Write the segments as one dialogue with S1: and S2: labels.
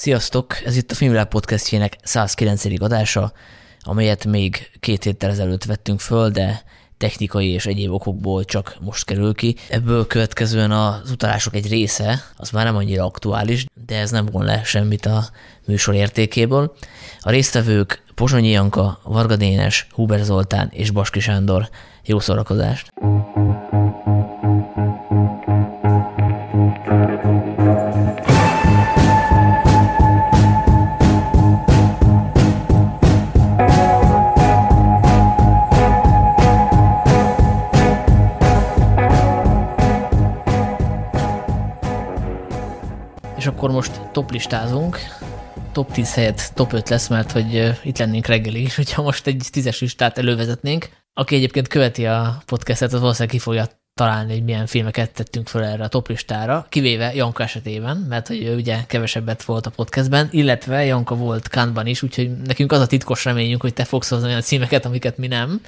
S1: Sziasztok! Ez itt a Filmvilág podcastjének 109. adása, amelyet még két héttel ezelőtt vettünk föl, de technikai és egyéb okokból csak most kerül ki. Ebből következően az utalások egy része, az már nem annyira aktuális, de ez nem von le semmit a műsor értékéből. A résztvevők Pozsonyi Janka, Varga Dénes, Huber Zoltán és Baski Sándor. Jó szórakozást! És akkor most toplistázunk. Top 10 helyett top 5 lesz, mert hogy itt lennénk reggelig is, hogyha most egy tízes listát elővezetnénk. Aki egyébként követi a podcastet, az valószínűleg ki fogja találni, hogy milyen filmeket tettünk fel erre a toplistára, kivéve Janka esetében, mert hogy ő ugye kevesebbet volt a podcastben, illetve Janka volt Kánban is, úgyhogy nekünk az a titkos reményünk, hogy te fogsz hozni olyan címeket, amiket mi nem,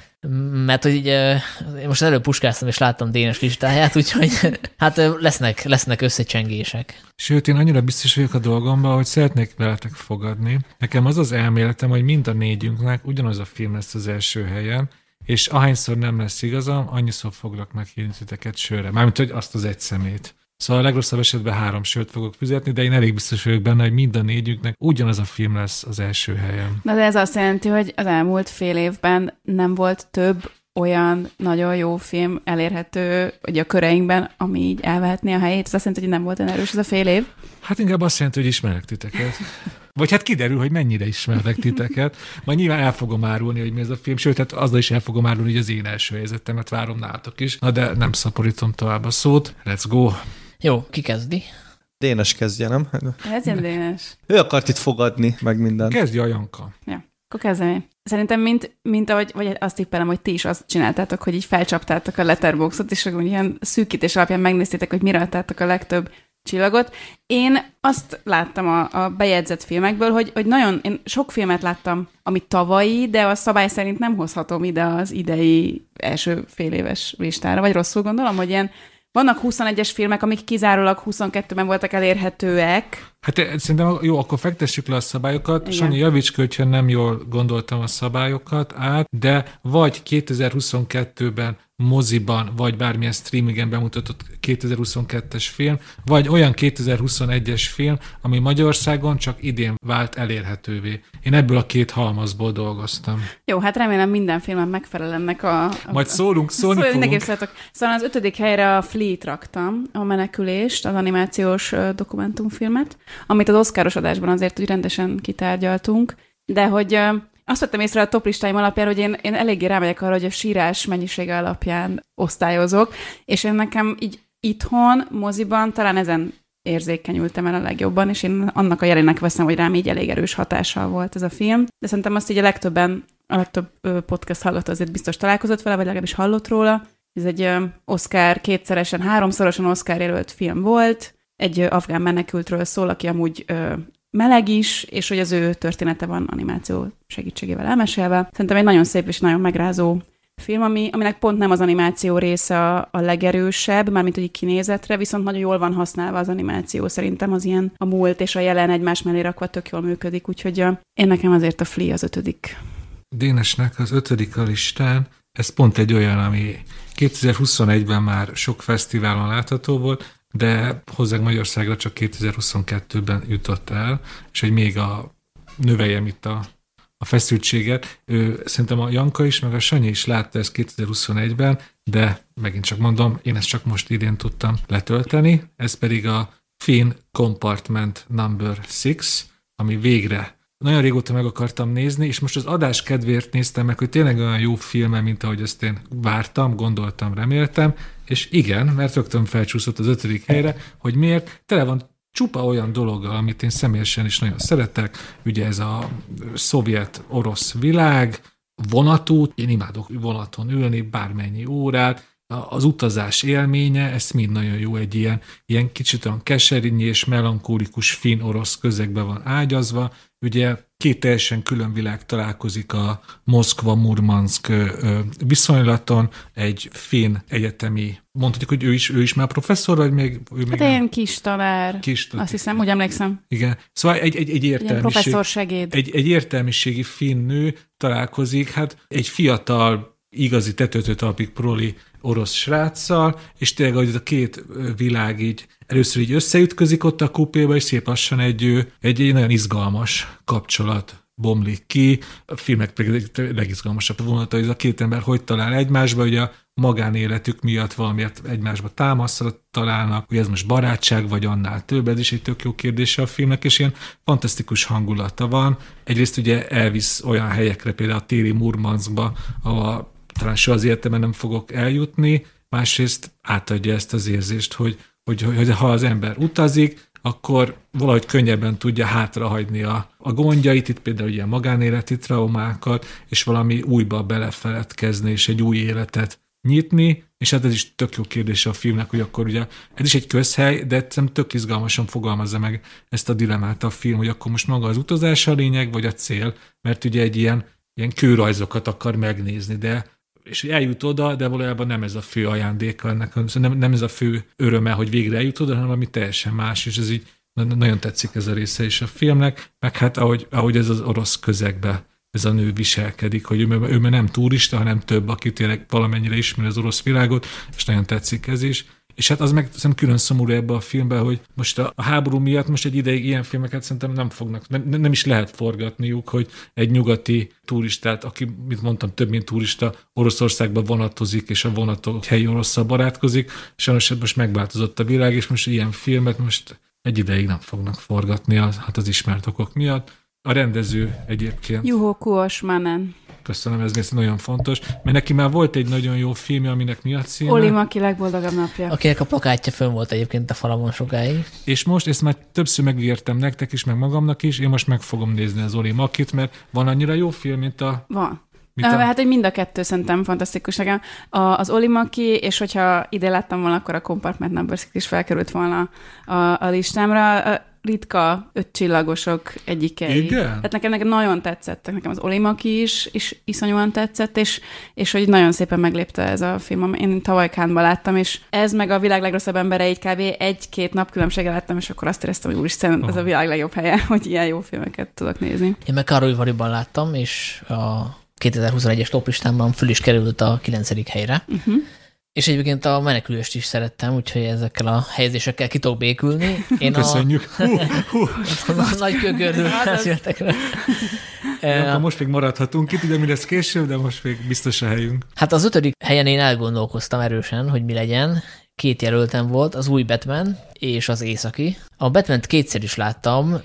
S1: mert hogy ugye, én most előbb puskáztam és láttam Dénes listáját, úgyhogy hát lesznek, lesznek összecsengések.
S2: Sőt, én annyira biztos vagyok a dolgomban, hogy szeretnék veletek fogadni. Nekem az az elméletem, hogy mind a négyünknek ugyanaz a film lesz az első helyen, és ahányszor nem lesz igazam, annyiszor foglak meghívni titeket sörre. Mármint, hogy azt az egy szemét. Szóval a legrosszabb esetben három sört fogok fizetni, de én elég biztos vagyok benne, hogy mind a négyünknek ugyanaz a film lesz az első helyen.
S3: Na de ez azt jelenti, hogy az elmúlt fél évben nem volt több olyan nagyon jó film elérhető hogy a köreinkben, ami így elvehetné a helyét. Ez azt jelenti, hogy nem volt olyan erős ez a fél év.
S2: Hát inkább azt jelenti, hogy ismerek titeket. Vagy hát kiderül, hogy mennyire ismerlek titeket. Majd nyilván el fogom árulni, hogy mi ez a film, sőt, hát azzal is el fogom árulni, hogy az én első helyzetemet várom nálatok is. Na de nem szaporítom tovább a szót. Let's go!
S1: Jó, ki kezdi?
S4: Dénes kezdje, nem?
S3: Kezdjen Dénes.
S4: Ő akart itt fogadni, meg minden.
S2: Kezdj a Janka.
S3: Ja, akkor kezdem én. Szerintem, mint, mint ahogy, vagy azt tippelem, hogy ti is azt csináltátok, hogy így felcsaptátok a letterboxot, és akkor ilyen szűkítés alapján megnéztétek, hogy mire adtátok a legtöbb csillagot. Én azt láttam a, a bejegyzett filmekből, hogy, hogy nagyon, én sok filmet láttam, ami tavalyi, de a szabály szerint nem hozhatom ide az idei első fél éves listára, vagy rosszul gondolom, hogy ilyen vannak 21-es filmek, amik kizárólag 22-ben voltak elérhetőek.
S2: Hát eh, szerintem jó, akkor fektessük le a szabályokat.
S3: Igen.
S2: Sanyi, javíts ki, hogyha nem jól gondoltam a szabályokat át, de vagy 2022-ben moziban, vagy bármilyen streamingen bemutatott 2022-es film, vagy olyan 2021-es film, ami Magyarországon csak idén vált elérhetővé. Én ebből a két halmazból dolgoztam.
S3: Jó, hát remélem minden filmem megfelel ennek a... a
S2: Majd szólunk, szólni
S3: Szóval
S2: fogunk.
S3: Szóval az ötödik helyre a Fleet raktam, a menekülést, az animációs dokumentumfilmet, amit az oszkáros adásban azért úgy rendesen kitárgyaltunk, de hogy azt vettem észre a top listáim alapján, hogy én, én eléggé rámegyek arra, hogy a sírás mennyisége alapján osztályozok, és én nekem így itthon, moziban talán ezen érzékenyültem el a legjobban, és én annak a jelének veszem, hogy rám így elég erős hatással volt ez a film. De szerintem azt így a legtöbben, a legtöbb podcast hallgató azért biztos találkozott vele, vagy legalábbis hallott róla. Ez egy Oscar kétszeresen, háromszorosan Oscar jelölt film volt, egy afgán menekültről szól, aki amúgy ö, meleg is, és hogy az ő története van animáció segítségével elmesélve. Szerintem egy nagyon szép és nagyon megrázó film, ami, aminek pont nem az animáció része a, a legerősebb, mármint hogy kinézetre, viszont nagyon jól van használva az animáció. Szerintem az ilyen a múlt és a jelen egymás mellé rakva tök jól működik, úgyhogy ö, én nekem azért a Flea az ötödik.
S2: Dénesnek az ötödik a listán, ez pont egy olyan, ami 2021-ben már sok fesztiválon látható volt, de hozzánk Magyarországra csak 2022-ben jutott el, és hogy még a növeljem itt a, a feszültséget. Ő, szerintem a Janka is, meg a Sanyi is látta ezt 2021-ben, de megint csak mondom, én ezt csak most idén tudtam letölteni, ez pedig a Finn Compartment Number 6, ami végre nagyon régóta meg akartam nézni, és most az adás kedvéért néztem meg, hogy tényleg olyan jó filme, mint ahogy ezt én vártam, gondoltam, reméltem, és igen, mert rögtön felcsúszott az ötödik helyre, hogy miért, tele van csupa olyan dologgal, amit én személyesen is nagyon szeretek, ugye ez a szovjet-orosz világ, vonatút, én imádok vonaton ülni, bármennyi órát, az utazás élménye, ez mind nagyon jó, egy ilyen, ilyen kicsit olyan keserinyi és melankólikus finn orosz közegbe van ágyazva, ugye két teljesen külön világ találkozik a Moszkva-Murmansk viszonylaton, egy finn egyetemi, mondhatjuk, hogy ő is, ő is már professzor, vagy még... Ő még
S3: Hát
S2: nem?
S3: ilyen kis tanár.
S2: Kis
S3: Azt hiszem, úgy emlékszem.
S2: Igen. Szóval egy, egy, egy
S3: Ilyen
S2: értelmiség,
S3: professzor segéd.
S2: egy, egy értelmiségi finn nő találkozik, hát egy fiatal, igazi tetőtő talpig proli orosz sráccal, és tényleg, hogy ez a két világ így először így összeütközik ott a kupéba, és szép lassan egy, egy, egy nagyon izgalmas kapcsolat bomlik ki. A filmek pedig legizgalmasabb vonata, hogy ez a két ember hogy talál egymásba, ugye a magánéletük miatt valamiért egymásba támaszra találnak, hogy ez most barátság, vagy annál több, ez is egy tök jó kérdése a filmnek, és ilyen fantasztikus hangulata van. Egyrészt ugye elvisz olyan helyekre, például a téli Murmanskba, ahol talán soha az életemben nem fogok eljutni, másrészt átadja ezt az érzést, hogy, hogy, hogy ha az ember utazik, akkor valahogy könnyebben tudja hátrahagyni a, a gondjait, itt például ilyen magánéleti traumákat, és valami újba belefeledkezni, és egy új életet nyitni, és hát ez is tök jó kérdése a filmnek, hogy akkor ugye ez is egy közhely, de szerintem tök izgalmasan fogalmazza meg ezt a dilemát a film, hogy akkor most maga az utazás a lényeg, vagy a cél, mert ugye egy ilyen, ilyen kőrajzokat akar megnézni, de és hogy eljut oda, de valójában nem ez a fő ajándéka ennek, szóval nem, nem ez a fő öröme, hogy végre eljut oda, hanem valami teljesen más, és ez így na- nagyon tetszik ez a része is a filmnek, meg hát ahogy, ahogy ez az orosz közegbe ez a nő viselkedik, hogy ő, ő már nem turista, hanem több, aki tényleg valamennyire ismeri az orosz világot, és nagyon tetszik ez is. És hát az meg szerintem külön szomorú ebbe a filmben, hogy most a, a háború miatt most egy ideig ilyen filmeket szerintem nem fognak, nem, nem is lehet forgatniuk, hogy egy nyugati turistát, aki, mint mondtam, több mint turista, Oroszországba vonatozik, és a vonatok helyi orosszal barátkozik. Sajnos hát most megváltozott a világ, és most ilyen filmet most egy ideig nem fognak forgatni, az, hát az ismert okok miatt. A rendező egyébként.
S3: Juho Kuosmanen.
S2: Köszönöm, ez még nagyon fontos, mert neki már volt egy nagyon jó filmje, aminek mi a címe.
S3: Oli Maki legboldogabb napja.
S1: Akinek a plakátja fönn volt egyébként a falamon sokáig.
S2: És most ezt már többször megígértem nektek is, meg magamnak is, én most meg fogom nézni az Oli Makit, mert van annyira jó film, mint a...
S3: Van.
S2: Mint
S3: Uh,
S2: a
S3: hát, hogy mind a kettő szerintem fantasztikus nekem. A, az Oli Maki, és hogyha ide láttam volna, akkor a Compartment Numbers is felkerült volna a, a listámra. A ritka ötcsillagosok egyikei.
S2: Igen?
S3: Tehát nekem, nekem nagyon tetszett, nekem az Oli Maki is, is iszonyúan tetszett, és, és hogy nagyon szépen meglépte ez a film. Én tavaly Kánban láttam, és ez meg a világ legrosszabb embere egy kb. egy-két nap különbséggel láttam, és akkor azt éreztem, hogy úristen, ez a világ legjobb helye, hogy ilyen jó filmeket tudok nézni.
S1: Én meg Károly Variban láttam, és a 2021-es toplistámban föl is került a 9. helyre.
S3: Uh-huh.
S1: És egyébként a menekülést is szerettem, úgyhogy ezekkel a helyezésekkel ki tudok békülni. Én
S2: Köszönjük. Hú, hú.
S1: a nagy kögördül beszéltekre.
S2: De akkor most még maradhatunk itt, ugye mi lesz később, de most még biztos a helyünk.
S1: Hát az ötödik helyen én elgondolkoztam erősen, hogy mi legyen. Két jelöltem volt, az új Batman és az északi. A batman kétszer is láttam,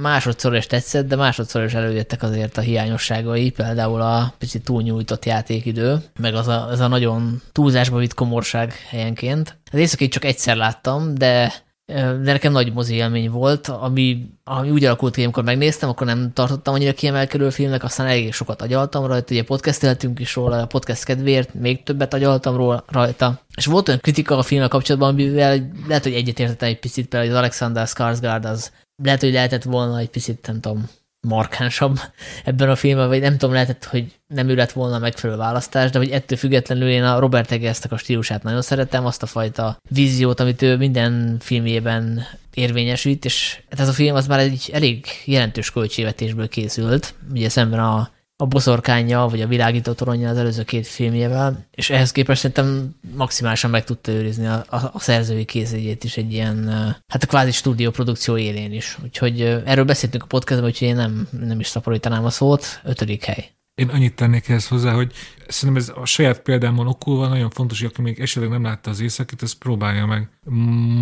S1: másodszor is tetszett, de másodszor is előjöttek azért a hiányosságai, például a picit túlnyújtott játékidő, meg az a, az a nagyon túlzásba vitt komorság helyenként. Az északi csak egyszer láttam, de de nekem nagy mozi élmény volt, ami, ami úgy alakult ki, amikor megnéztem, akkor nem tartottam annyira kiemelkedő filmnek, aztán elég sokat agyaltam rajta, ugye podcasteltünk is róla, a podcast kedvéért még többet agyaltam róla, rajta. És volt olyan kritika a filmmel kapcsolatban, amivel lehet, hogy egyetértettem egy picit, például az Alexander Skarsgård az lehet, hogy lehetett volna egy picit, nem tudom, markánsabb ebben a filmben, vagy nem tudom, lehetett, hogy nem lett volna a megfelelő választás, de hogy ettől függetlenül én a Robert Eggers-tek a stílusát nagyon szeretem, azt a fajta víziót, amit ő minden filmjében érvényesít, és hát ez a film az már egy elég jelentős költségvetésből készült, ugye szemben a a boszorkánya, vagy a világító toronja az előző két filmjével, és ehhez képest szerintem maximálisan meg tudta őrizni a, a, a szerzői készügyét is egy ilyen, hát a kvázi stúdió produkció élén is. Úgyhogy erről beszéltünk a podcastban, úgyhogy én nem, nem is szaporítanám a szót. Ötödik hely.
S2: Én annyit tennék ehhez hozzá, hogy szerintem ez a saját példámon okulva nagyon fontos, hogy aki még esetleg nem látta az éjszakit, ezt próbálja meg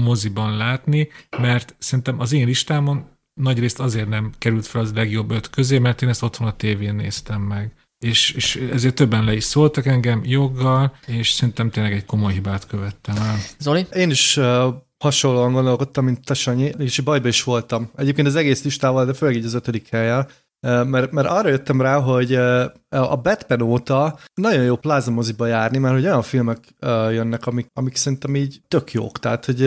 S2: moziban látni, mert szerintem az én listámon nagyrészt azért nem került fel az legjobb öt közé, mert én ezt otthon a tévén néztem meg. És, és ezért többen le is szóltak engem joggal, és szerintem tényleg egy komoly hibát követtem el.
S1: Zoli?
S4: Én is uh, hasonlóan gondolkodtam, mint te Sanyi, és bajba is voltam. Egyébként az egész listával, de főleg így az ötödik helyen, mert, mert arra jöttem rá, hogy a Batman óta nagyon jó plázamoziba járni, mert hogy olyan filmek jönnek, amik, amik szerintem így tök jók. Tehát, hogy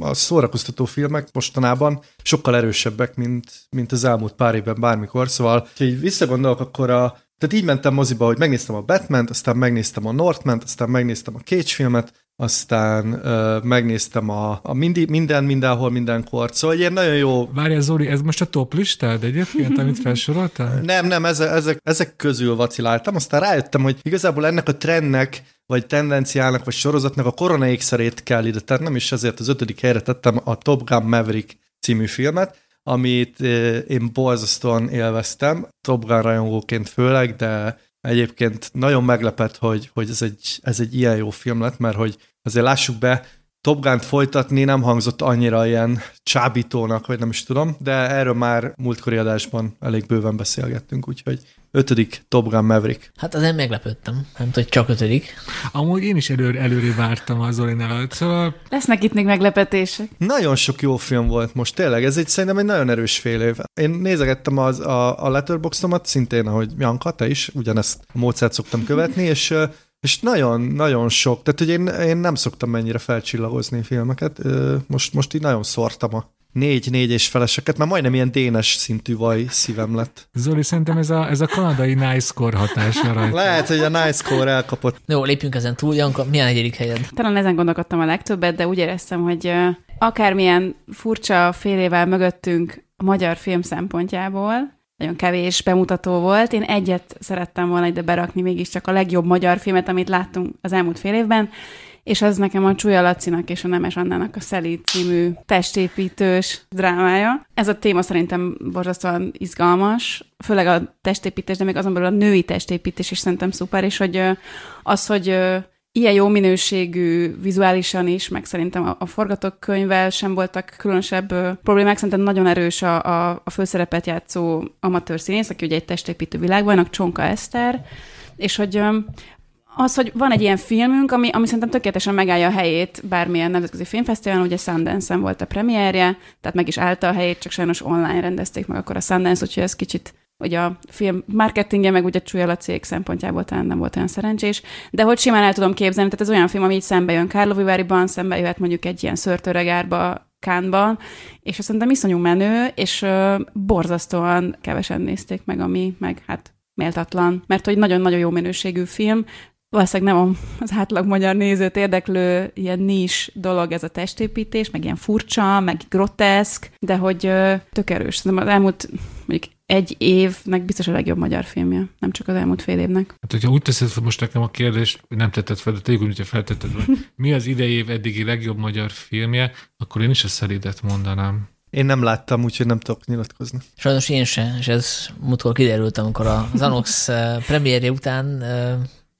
S4: a szórakoztató filmek mostanában sokkal erősebbek, mint, mint az elmúlt pár évben bármikor. Szóval, ha így visszagondolok, akkor a, tehát így mentem moziba, hogy megnéztem a batman aztán megnéztem a northman aztán megnéztem a Cage filmet, aztán uh, megnéztem a, a mindi, minden, mindenhol, mindenkor. Szóval ilyen nagyon jó...
S2: Várjál, Zoli, ez most a top listád egyébként, amit felsoroltál?
S4: Nem, nem, ezek, ezek, ezek közül vaciláltam, aztán rájöttem, hogy igazából ennek a trendnek, vagy tendenciának, vagy sorozatnak a korona ékszerét kell ide tennem, és ezért az ötödik helyre tettem a Top Gun Maverick című filmet, amit én borzasztóan élveztem, Top Gun rajongóként főleg, de egyébként nagyon meglepett, hogy, hogy ez, egy, ez egy ilyen jó film lett, mert hogy azért lássuk be, Top Gun-t folytatni nem hangzott annyira ilyen csábítónak, vagy nem is tudom, de erről már múltkori adásban elég bőven beszélgettünk, úgyhogy ötödik Top Gun Maverick.
S1: Hát azért meglepődtem, nem tudom, hogy csak ötödik.
S2: Amúgy én is előre, előre vártam az Zolinál, szóval...
S3: Lesznek itt még meglepetések.
S4: Nagyon sok jó film volt most, tényleg, ez egy szerintem egy nagyon erős fél év. Én nézegettem az, a, a letterboxomat, szintén, ahogy Janka, te is, ugyanezt a módszert szoktam követni, és és nagyon-nagyon sok, tehát hogy én, én nem szoktam mennyire felcsillagozni filmeket, most, most így nagyon szortam a négy-négy és feleseket, mert majdnem ilyen dénes szintű vaj szívem lett.
S2: Zoli, szerintem ez a, ez a kanadai nice score hatása rajta.
S4: Lehet, hogy a nice score elkapott.
S1: Jó, lépjünk ezen túl. Janka, milyen egyedik helyed?
S3: Talán ezen gondolkodtam a legtöbbet, de úgy éreztem, hogy akármilyen furcsa fél évvel mögöttünk a magyar film szempontjából, nagyon kevés bemutató volt. Én egyet szerettem volna ide berakni, mégiscsak a legjobb magyar filmet, amit láttunk az elmúlt fél évben, és az nekem a Csúlya Lacinak és a Nemes Annának a Szeli című testépítős drámája. Ez a téma szerintem borzasztóan izgalmas, főleg a testépítés, de még azon belül a női testépítés is szerintem szuper, és hogy az, hogy ilyen jó minőségű vizuálisan is, meg szerintem a, a forgatókönyvvel sem voltak különösebb problémák. Szerintem nagyon erős a, a, a főszerepet játszó amatőr színész, aki ugye egy testépítő világbajnok, Csonka Eszter, és hogy az, hogy van egy ilyen filmünk, ami, ami szerintem tökéletesen megállja a helyét bármilyen nemzetközi filmfesztiválon, ugye Sundance-en volt a premierje, tehát meg is állta a helyét, csak sajnos online rendezték meg akkor a Sundance, úgyhogy ez kicsit hogy a film marketingje, meg ugye Csúlyal a cég szempontjából talán nem volt olyan szerencsés, de hogy simán el tudom képzelni, tehát ez olyan film, ami így szembe jön Kárloviváriban, szembe jöhet mondjuk egy ilyen szörtöregárba, Kánban, és azt szerintem iszonyú menő, és uh, borzasztóan kevesen nézték meg, ami meg hát méltatlan, mert hogy nagyon-nagyon jó minőségű film, valószínűleg nem az átlag magyar nézőt érdeklő ilyen nis dolog ez a testépítés, meg ilyen furcsa, meg groteszk, de hogy tök erős. Szerintem az elmúlt mondjuk egy évnek biztos a legjobb magyar filmje, nem csak az elmúlt fél évnek.
S2: Hát, hogyha úgy teszed fel most nekem a kérdést, nem tetted fel, de tegyük hogyha feltetted, hogy mi az idei év eddigi legjobb magyar filmje, akkor én is a Szeridet mondanám.
S4: Én nem láttam, úgyhogy nem tudok nyilatkozni.
S1: Sajnos én sem, és ez múltkor kiderült, amikor a Zanox premierje után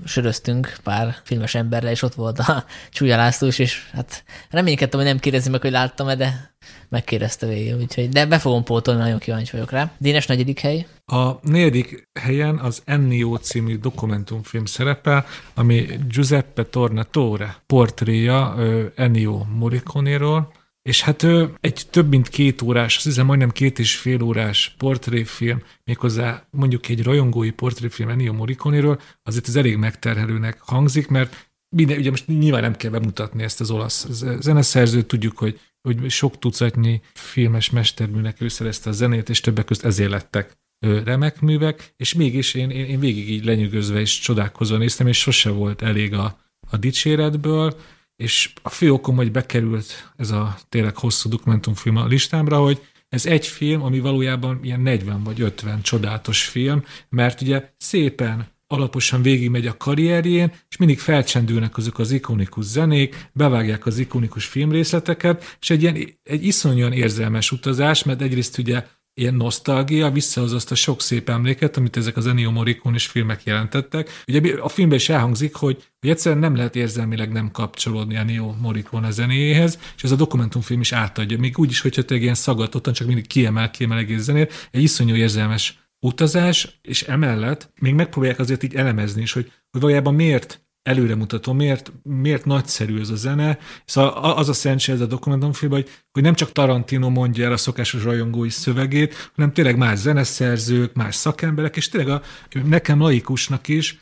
S1: söröztünk pár filmes emberrel, és ott volt a Csúlya László is, és hát reménykedtem, hogy nem kérdezi meg, hogy láttam-e, de megkérdezte végül, úgyhogy, de be fogom pótolni, nagyon kíváncsi vagyok rá. Dénes negyedik hely?
S2: A negyedik helyen az Ennio című dokumentumfilm szerepel, ami Giuseppe Tornatore portréja Ennio Morricone-ról, és hát ő egy több mint két órás, azt hiszem majdnem két és fél órás portréfilm, méghozzá mondjuk egy rajongói portréfilm Ennio Morricone-ről, azért ez elég megterhelőnek hangzik, mert minden, ugye most nyilván nem kell bemutatni ezt az olasz zeneszerzőt, tudjuk, hogy, hogy sok tucatnyi filmes mesterműnek ő szerezte a zenét, és többek között ezért lettek remek művek, és mégis én, én, én végig így lenyűgözve és csodálkozva néztem, és sose volt elég a, a dicséretből, és a fő okom, hogy bekerült ez a tényleg hosszú dokumentumfilm a listámra, hogy ez egy film, ami valójában ilyen 40 vagy 50 csodálatos film, mert ugye szépen alaposan végigmegy a karrierjén, és mindig felcsendülnek azok az ikonikus zenék, bevágják az ikonikus filmrészleteket, és egy ilyen egy iszonyan érzelmes utazás, mert egyrészt ugye ilyen nosztalgia, visszahoz azt a sok szép emléket, amit ezek az Ennio Morricone és filmek jelentettek. Ugye a filmben is elhangzik, hogy, hogy egyszerűen nem lehet érzelmileg nem kapcsolódni Ennio Morricone zenéjéhez, és ez a dokumentumfilm is átadja. Még úgy is, hogyha te ilyen szagatottan csak mindig kiemel, kiemel egész zenét, egy iszonyú érzelmes utazás, és emellett még megpróbálják azért így elemezni is, hogy, hogy valójában miért előremutató, miért, miért nagyszerű ez a zene. Szóval az a szentség ez a dokumentumfilm, hogy, hogy nem csak Tarantino mondja el a szokásos rajongói szövegét, hanem tényleg más zeneszerzők, más szakemberek, és tényleg a, nekem laikusnak is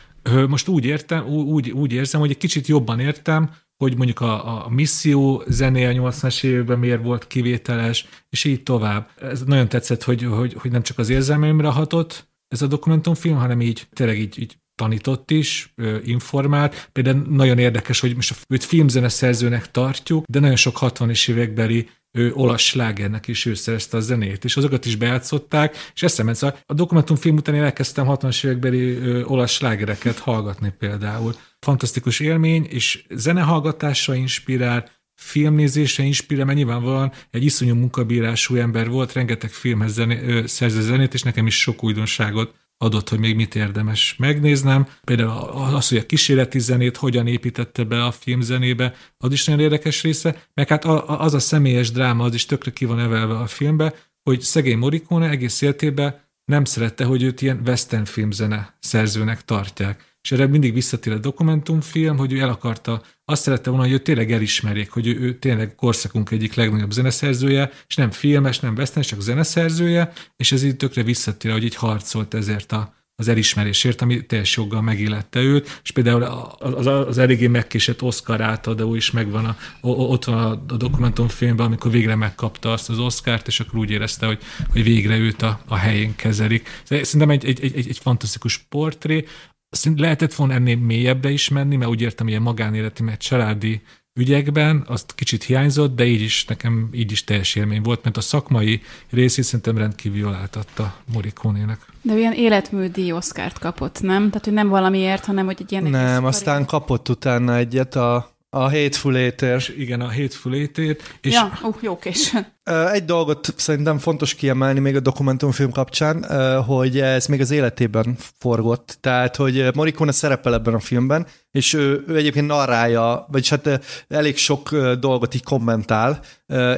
S2: most úgy értem, úgy, úgy érzem, hogy egy kicsit jobban értem, hogy mondjuk a, a misszió zenéje a 80-as években miért volt kivételes, és így tovább. Ez nagyon tetszett, hogy, hogy, hogy nem csak az érzelmeimre hatott ez a dokumentumfilm, hanem így tényleg így, így tanított is, informált. Például nagyon érdekes, hogy most őt filmzene szerzőnek tartjuk, de nagyon sok 60-es évekbeli ő olasz slágernek is ő szerezte a zenét, és azokat is bejátszották, és eszembe szóval a dokumentumfilm után én elkezdtem 60-as évekbeli olasz slágereket hallgatni például. Fantasztikus élmény, és zenehallgatásra inspirál, filmnézésre inspirál, mert nyilvánvalóan egy iszonyú munkabírású ember volt, rengeteg filmhez zené, szerzett zenét, és nekem is sok újdonságot adott, hogy még mit érdemes megnéznem. Például az, hogy a kísérleti zenét hogyan építette be a filmzenébe, az is nagyon érdekes része, meg hát az a személyes dráma, az is tökre ki van evelve a filmbe, hogy szegény Morricone egész életében nem szerette, hogy őt ilyen western filmzene szerzőnek tartják és erre mindig visszatér a dokumentumfilm, hogy ő el akarta, azt szerette volna, hogy ő tényleg elismerjék, hogy ő, ő tényleg korszakunk egyik legnagyobb zeneszerzője, és nem filmes, nem western, csak zeneszerzője, és ez így tökre visszatér, hogy így harcolt ezért a, az elismerésért, ami teljes joggal megillette őt, és például az, az eléggé megkésett Oscar átadó is megvan, a, ott van a dokumentumfilmben, amikor végre megkapta azt az Oscárt, és akkor úgy érezte, hogy, hogy végre őt a, a helyén kezelik. Szerintem egy, egy, egy, egy fantasztikus portré, lehetett volna ennél mélyebbre is menni, mert úgy értem, ilyen magánéleti, mert családi ügyekben, azt kicsit hiányzott, de így is nekem így is teljes élmény volt, mert a szakmai részét szerintem rendkívül jól átadta Morikónének.
S3: De olyan életműdi Oszkárt kapott, nem? Tehát, hogy nem valamiért, hanem hogy egy ilyen...
S4: Nem, aztán kapott utána egyet a a Hateful Eight
S2: Igen, a Hateful Eight És...
S3: Ja, uh, jó kés.
S4: Egy dolgot szerintem fontos kiemelni még a dokumentumfilm kapcsán, hogy ez még az életében forgott. Tehát, hogy Morricone szerepel ebben a filmben, és ő, ő egyébként narrálja, vagyis hát elég sok dolgot így kommentál,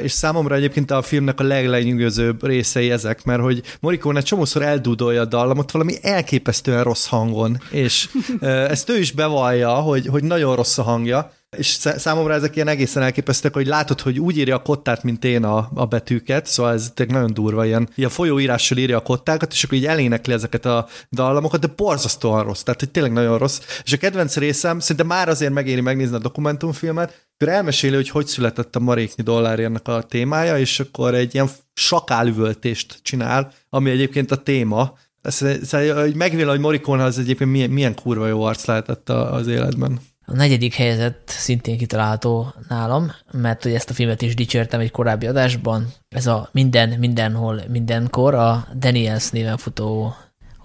S4: és számomra egyébként a filmnek a leglenyűgözőbb részei ezek, mert hogy Morricone csomószor eldúdolja a dallamot valami elképesztően rossz hangon, és ezt ő is bevallja, hogy, hogy nagyon rossz a hangja, és számomra ezek ilyen egészen elképesztőek, hogy látod, hogy úgy írja a kottát, mint én a, a betűket, szóval ez tényleg nagyon durva, ilyen, ilyen folyóírással írja a kottákat, és akkor így elénekli ezeket a dallamokat, de borzasztóan rossz, tehát hogy tényleg nagyon rossz. És a kedvenc részem, szinte már azért megéri megnézni a dokumentumfilmet, akkor elmeséli, hogy hogy született a maréknyi dollárjának a témája, és akkor egy ilyen sakálüvöltést csinál, ami egyébként a téma, ez, ez, megvél, hogy Morikon az egyébként milyen, milyen kurva jó arc lehetett az életben.
S1: A negyedik helyzet szintén kitalálható nálam, mert hogy ezt a filmet is dicsértem egy korábbi adásban. Ez a Minden, Mindenhol, Mindenkor, a Daniels néven futó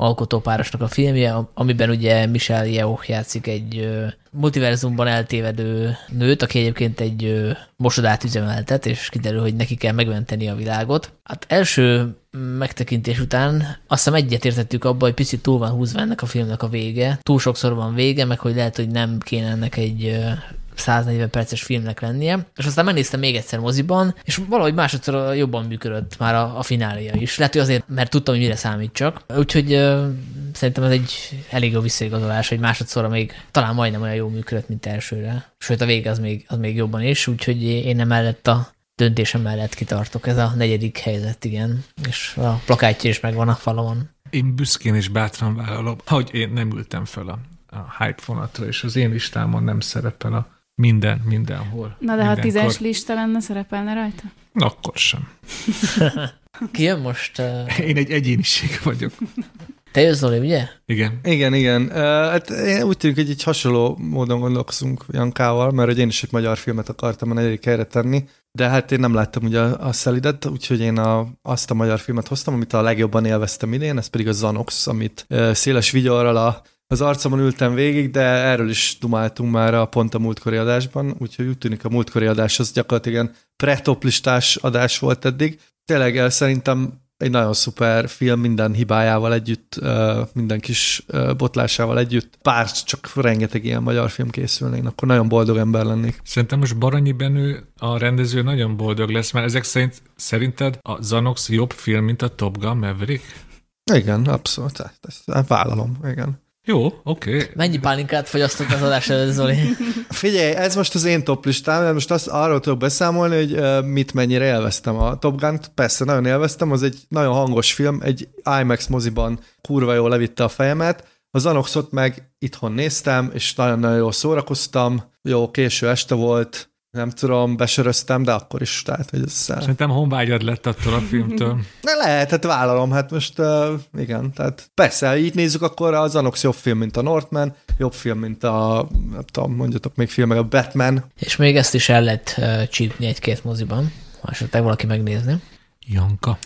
S1: alkotópárosnak a filmje, amiben ugye Michel Yeoh játszik egy multiverzumban eltévedő nőt, aki egyébként egy mosodát üzemeltet, és kiderül, hogy neki kell megmenteni a világot. Hát első megtekintés után azt hiszem egyetértettük abba, hogy picit túl van húzva ennek a filmnek a vége. Túl sokszor van vége, meg hogy lehet, hogy nem kéne ennek egy 140 perces filmnek lennie, és aztán megnéztem még egyszer moziban, és valahogy másodszor jobban működött már a, a finália is. Lehet, hogy azért, mert tudtam, hogy mire számít csak. Úgyhogy uh, szerintem ez egy elég jó visszaigazolás, hogy másodszorra még talán majdnem olyan jó működött, mint elsőre. Sőt, a vége az még, az még jobban is, úgyhogy én emellett a döntésem mellett kitartok. Ez a negyedik helyzet, igen. És a plakátja is megvan a falon.
S2: Én büszkén és bátran vállalom, hogy én nem ültem fel a, a hype vonatra, és az én listámon nem szerepel a minden, mindenhol.
S3: Na de ha tízes lista lenne, szerepelne rajta?
S2: Akkor sem.
S1: Ki jön most? Uh...
S2: Én egy egyéniség vagyok.
S1: Te jössz, Zoli, ugye?
S2: Igen.
S4: Igen, igen. Uh, hát én úgy tűnik, hogy egy hasonló módon gondolkozunk Jankával, mert hogy én is egy magyar filmet akartam a negyedik helyre tenni, de hát én nem láttam ugye a, a Szelidet, úgyhogy én a, azt a magyar filmet hoztam, amit a legjobban élveztem idén, ez pedig a Zanox, amit uh, széles vigyorral a az arcomon ültem végig, de erről is dumáltunk már a pont a múltkori adásban, úgyhogy úgy tűnik a múltkori adás az gyakorlatilag ilyen pretoplistás adás volt eddig. Tényleg eh, szerintem egy nagyon szuper film minden hibájával együtt, eh, minden kis eh, botlásával együtt. Pár csak rengeteg ilyen magyar film készülnék, akkor nagyon boldog ember lennék.
S2: Szerintem most Baranyi Benő, a rendező nagyon boldog lesz, mert ezek szerint szerinted a Zanox jobb film, mint a Top Gun Maverick?
S4: Igen, abszolút. Ezt vállalom, igen.
S2: Jó, oké. Okay.
S1: Mennyi pálinkát fogyasztott az adás előtt, Zoli?
S4: Figyelj, ez most az én top listám, de most azt arról tudok beszámolni, hogy mit mennyire élveztem a Top Gun-t. Persze, nagyon élveztem, az egy nagyon hangos film, egy IMAX moziban kurva jól levitte a fejemet. Az Anoxot meg itthon néztem, és nagyon-nagyon jól szórakoztam. Jó, késő este volt, nem tudom, besöröztem, de akkor is, tehát, hogy ez...
S2: Szerintem honvágyad lett attól a filmtől.
S4: Ne lehet, hát vállalom, hát most uh, igen, tehát persze, így nézzük, akkor az Anox jobb film, mint a Northman, jobb film, mint a, nem tudom, mondjatok még filmek, a Batman.
S1: És még ezt is el lehet uh, csípni egy-két moziban, ha esetleg valaki megnézni.
S2: Janka.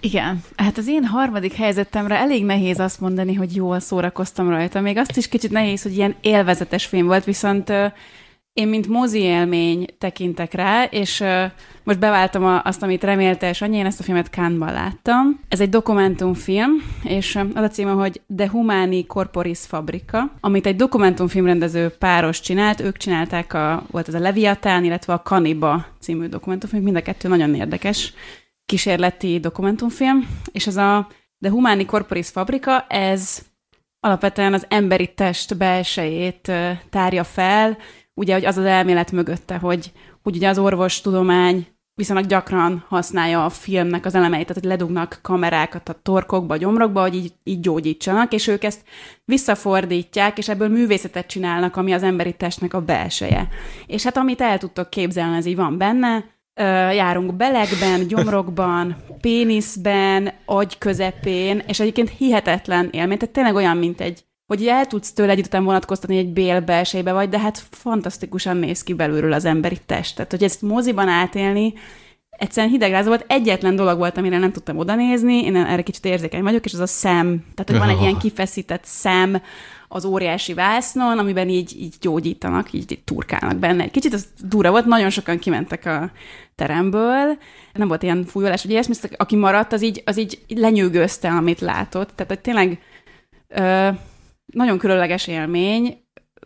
S3: Igen, hát az én harmadik helyzetemre elég nehéz azt mondani, hogy jól szórakoztam rajta. Még azt is kicsit nehéz, hogy ilyen élvezetes film volt, viszont uh, én, mint mozi élmény tekintek rá, és uh, most beváltam a, azt, amit remélte, és annyi, én ezt a filmet Cannes-ban láttam. Ez egy dokumentumfilm, és uh, az a címe, hogy The Humani Corporis Fabrika, amit egy dokumentumfilmrendező páros csinált. Ők csinálták, a, volt ez a Leviatán, illetve a Kaniba című dokumentumfilm, mind a kettő nagyon érdekes kísérleti dokumentumfilm, és ez a The Humani Corporis Fabrika, ez alapvetően az emberi test belsejét tárja fel, ugye, hogy az az elmélet mögötte, hogy, hogy ugye az orvostudomány viszonylag gyakran használja a filmnek az elemeit, tehát hogy ledugnak kamerákat a torkokba, a gyomrokba, hogy így, így gyógyítsanak, és ők ezt visszafordítják, és ebből művészetet csinálnak, ami az emberi testnek a belseje. És hát amit el tudtok képzelni, ez így van benne, járunk belegben, gyomrokban, péniszben, agy közepén, és egyébként hihetetlen élmény, tehát tényleg olyan, mint egy hogy el tudsz tőle egy után vonatkoztatni egy bél belsejbe vagy, de hát fantasztikusan néz ki belülről az emberi test. Tehát, hogy ezt moziban átélni, egyszerűen hidegrázó volt. Egyetlen dolog volt, amire nem tudtam oda nézni, én erre kicsit érzékeny vagyok, és az a szem. Tehát, hogy van egy ilyen kifeszített szem az óriási vásznon, amiben így, így gyógyítanak, így, így turkálnak benne. Egy kicsit az dura volt, nagyon sokan kimentek a teremből, nem volt ilyen fújolás, ugye ezt, aki maradt, az így, az így lenyűgözte, amit látott. Tehát, hogy tényleg ö, nagyon különleges élmény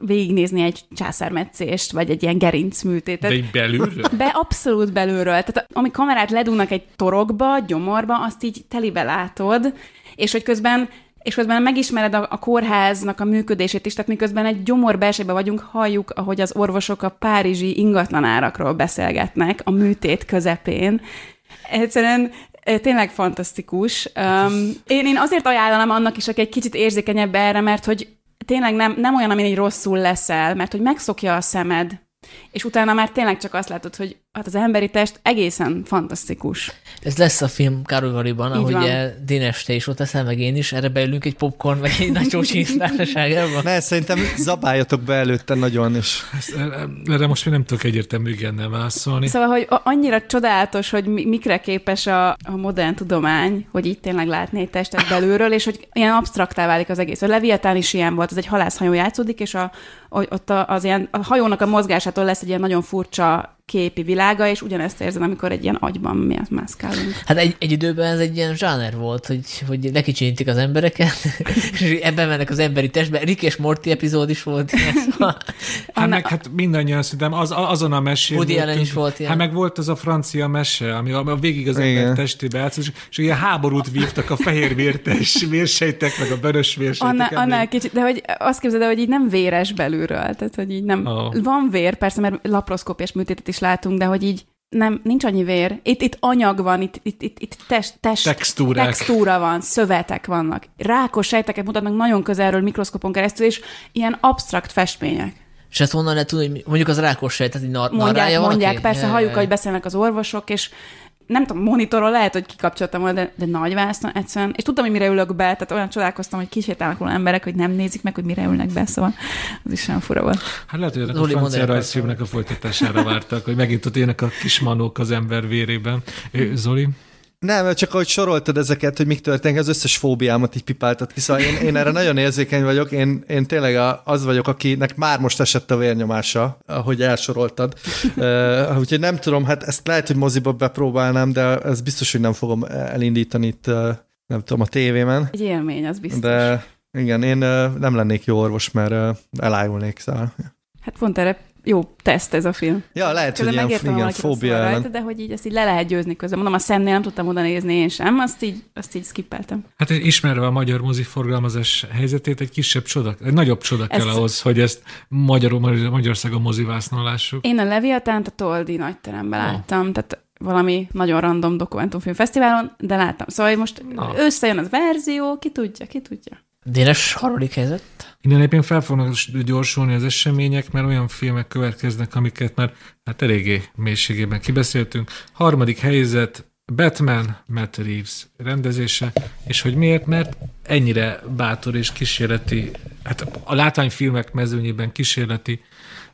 S3: végignézni egy császármetszést, vagy egy ilyen gerincműtétet.
S2: De így belülről?
S3: Be, abszolút belülről. Tehát ami kamerát ledugnak egy torokba, gyomorba, azt így telibe látod, és hogy közben és közben megismered a, a kórháznak a működését is, tehát miközben egy gyomor belsejében vagyunk, halljuk, ahogy az orvosok a párizsi ingatlanárakról beszélgetnek a műtét közepén. Egyszerűen tényleg fantasztikus. Um, én, én azért ajánlom annak is, aki egy kicsit érzékenyebb erre, mert hogy tényleg nem, nem olyan, amin így rosszul leszel, mert hogy megszokja a szemed, és utána már tényleg csak azt látod, hogy hát az emberi test egészen fantasztikus.
S1: Ez lesz a film Karugariban, ahogy Dénes, te is ott eszel, meg én is, erre beülünk egy popcorn, meg egy nagy csócsi
S4: Ne, szerintem zabáljatok be előtte nagyon is.
S2: Erre most mi nem tudok egyértelmű igennel válaszolni.
S3: Szóval, hogy annyira csodálatos, hogy mikre képes a, a modern tudomány, hogy itt tényleg látni egy testet belülről, és hogy ilyen absztraktá válik az egész. A Leviatán is ilyen volt, ez egy halászhajó játszódik, és a, ott a, az ilyen, a hajónak a mozgásától lesz egy ilyen nagyon furcsa képi világa, és ugyanezt érzem, amikor egy ilyen agyban mi mászkálunk.
S1: Hát egy, egy időben ez egy ilyen zsáner volt, hogy, hogy lekicsinítik az embereket, és ebben mennek az emberi testbe. Rick és Morty epizód is volt ilyen.
S2: Szóval. Hát meg hát mindannyian szerintem az, azon a mesén.
S1: Woody Allen is volt ilyen.
S2: Hát meg volt az a francia mese, ami a, a végig az ember testébe állt, és, és ilyen háborút vívtak a fehér vértes vérsejtek, meg a vörös vérsejtek.
S3: Annál, annál kicsit, de hogy azt képzeld, hogy így nem véres belülről, tehát hogy így nem, oh. van vér, persze, mert laparoszkópiás műtétet is is látunk, de hogy így nem, nincs annyi vér. Itt, itt anyag van, itt, itt, itt, itt test, test,
S2: Textúrák.
S3: textúra van, szövetek vannak. Rákos sejteket mutatnak nagyon közelről mikroszkopon keresztül, és ilyen absztrakt festmények.
S1: És ezt honnan lehet tudni, hogy mondjuk az rákos sejt, egy nar-
S3: mondják, mondják, persze, halljuk, hogy beszélnek az orvosok, és nem tudom, monitoron lehet, hogy kikapcsoltam volna, de, de nagy választan egyszerűen. És tudtam, hogy mire ülök be, tehát olyan csodálkoztam, hogy kísértálnak volna emberek, hogy nem nézik meg, hogy mire ülnek be, szóval az is olyan fura volt.
S2: Hát lehet, hogy a francia rajzfilmnek a folytatására vártak, hogy megint ott jönnek a kismanók az ember vérében. Zoli?
S4: Nem, csak ahogy soroltad ezeket, hogy mik történik, az összes fóbiámat így pipáltad ki, szóval én, én erre nagyon érzékeny vagyok, én, én tényleg az vagyok, akinek már most esett a vérnyomása, ahogy elsoroltad. Uh, úgyhogy nem tudom, hát ezt lehet, hogy moziba bepróbálnám, de ez biztos, hogy nem fogom elindítani itt, nem tudom, a tévémen.
S3: Egy élmény, az biztos.
S4: De igen, én nem lennék jó orvos, mert elájulnék, szóval.
S3: Hát pont erre jó teszt ez a film.
S4: Ja, lehet,
S3: Közben
S4: hogy ilyen, igen, fóbia ellen.
S3: rajta, de hogy így ezt így le lehet győzni közben. Mondom, a szemnél nem tudtam oda nézni én sem, azt így, azt így skippeltem.
S2: Hát ismerve a magyar mozi forgalmazás helyzetét, egy kisebb csoda, egy nagyobb csoda kell ahhoz, hogy ezt magyarul, Magyarországon mozivásznon lássuk.
S3: Én a Leviatánt a Toldi nagyteremben láttam, tehát valami nagyon random dokumentumfilm fesztiválon, de láttam. Szóval most
S2: Na.
S3: összejön az verzió, ki tudja, ki tudja.
S1: Dénes harmadik helyzet.
S2: Innen egyébként fel fognak gyorsulni az események, mert olyan filmek következnek, amiket már hát eléggé mélységében kibeszéltünk. Harmadik helyzet, Batman, Matt Reeves rendezése, és hogy miért? Mert ennyire bátor és kísérleti, hát a látványfilmek mezőnyében kísérleti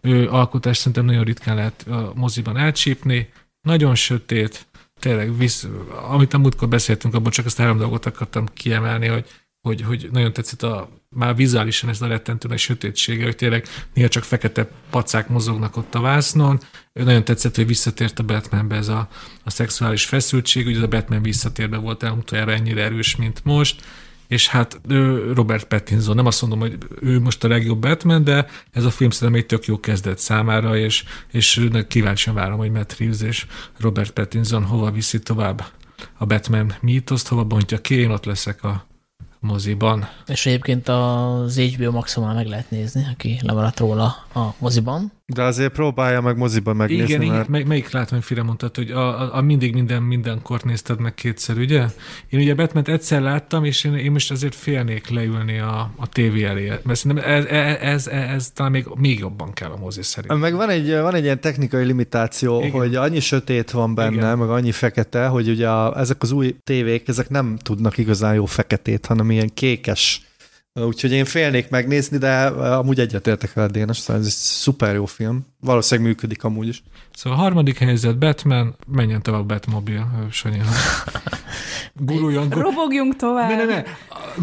S2: ő, alkotást szerintem nagyon ritkán lehet a moziban elcsípni, nagyon sötét, tényleg, visz, amit a múltkor beszéltünk, abból csak azt három dolgot akartam kiemelni, hogy hogy, hogy nagyon tetszett a, már vizuálisan ez a rettentő sötétsége, hogy tényleg néha csak fekete pacák mozognak ott a vásznon. Nagyon tetszett, hogy visszatért a Batmanbe ez a, a szexuális feszültség, ugye a Batman visszatérbe volt el utoljára ennyire erős, mint most, és hát Robert Pattinson, nem azt mondom, hogy ő most a legjobb Batman, de ez a film szerintem egy tök jó kezdet számára, és, és kíváncsian várom, hogy Matt Reeves és Robert Pattinson hova viszi tovább a Batman mítoszt, hova bontja ki, én ott leszek a moziban.
S1: És egyébként az HBO Maximum meg lehet nézni, aki lemaradt róla a moziban.
S4: De azért próbálja meg moziban megnézni,
S2: Igen, igen.
S4: mert
S2: Mely, melyik látványfilm mondtad, hogy a, a, a mindig minden mindenkor nézted meg kétszer, ugye? Én ugye batman egyszer láttam, és én, én most azért félnék leülni a, a tévé elé. Mert szerintem ez, ez, ez, ez, ez talán még, még jobban kell a mozi szerint.
S4: Meg van egy, van egy ilyen technikai limitáció,
S2: Igen.
S4: Igen. hogy annyi sötét van benne,
S2: Igen.
S4: Igen. meg annyi fekete, hogy ugye a, ezek az új tévék, ezek nem tudnak igazán jó feketét, hanem ilyen kékes. Úgyhogy én félnék megnézni, de amúgy egyetértek veled, Dénes, szóval ez egy szuper jó film. Valószínűleg működik amúgy is.
S2: Szóval a harmadik helyzet Batman, menjen tovább Batmobile, Sanyi. Guruljon, gu-
S3: Robogjunk tovább.
S2: ne, ne, ne.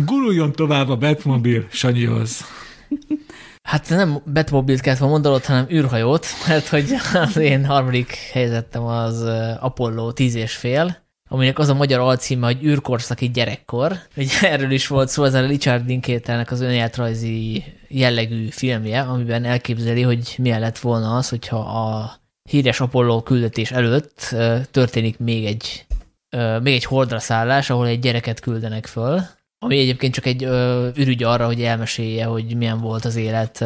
S2: Guruljon tovább a Batmobile Sanyihoz.
S1: Hát nem Batmobilt kellett volna mondanod, hanem űrhajót, mert hogy az én harmadik helyzetem az Apollo 10 és fél, aminek az a magyar alcíme, hogy űrkorszaki gyerekkor. Ugye erről is volt szó, ez a Richard Linklaternek az önéletrajzi jellegű filmje, amiben elképzeli, hogy milyen lett volna az, hogyha a híres Apollo küldetés előtt történik még egy, még egy holdra szállás, ahol egy gyereket küldenek föl, ami egyébként csak egy ürügy arra, hogy elmesélje, hogy milyen volt az élet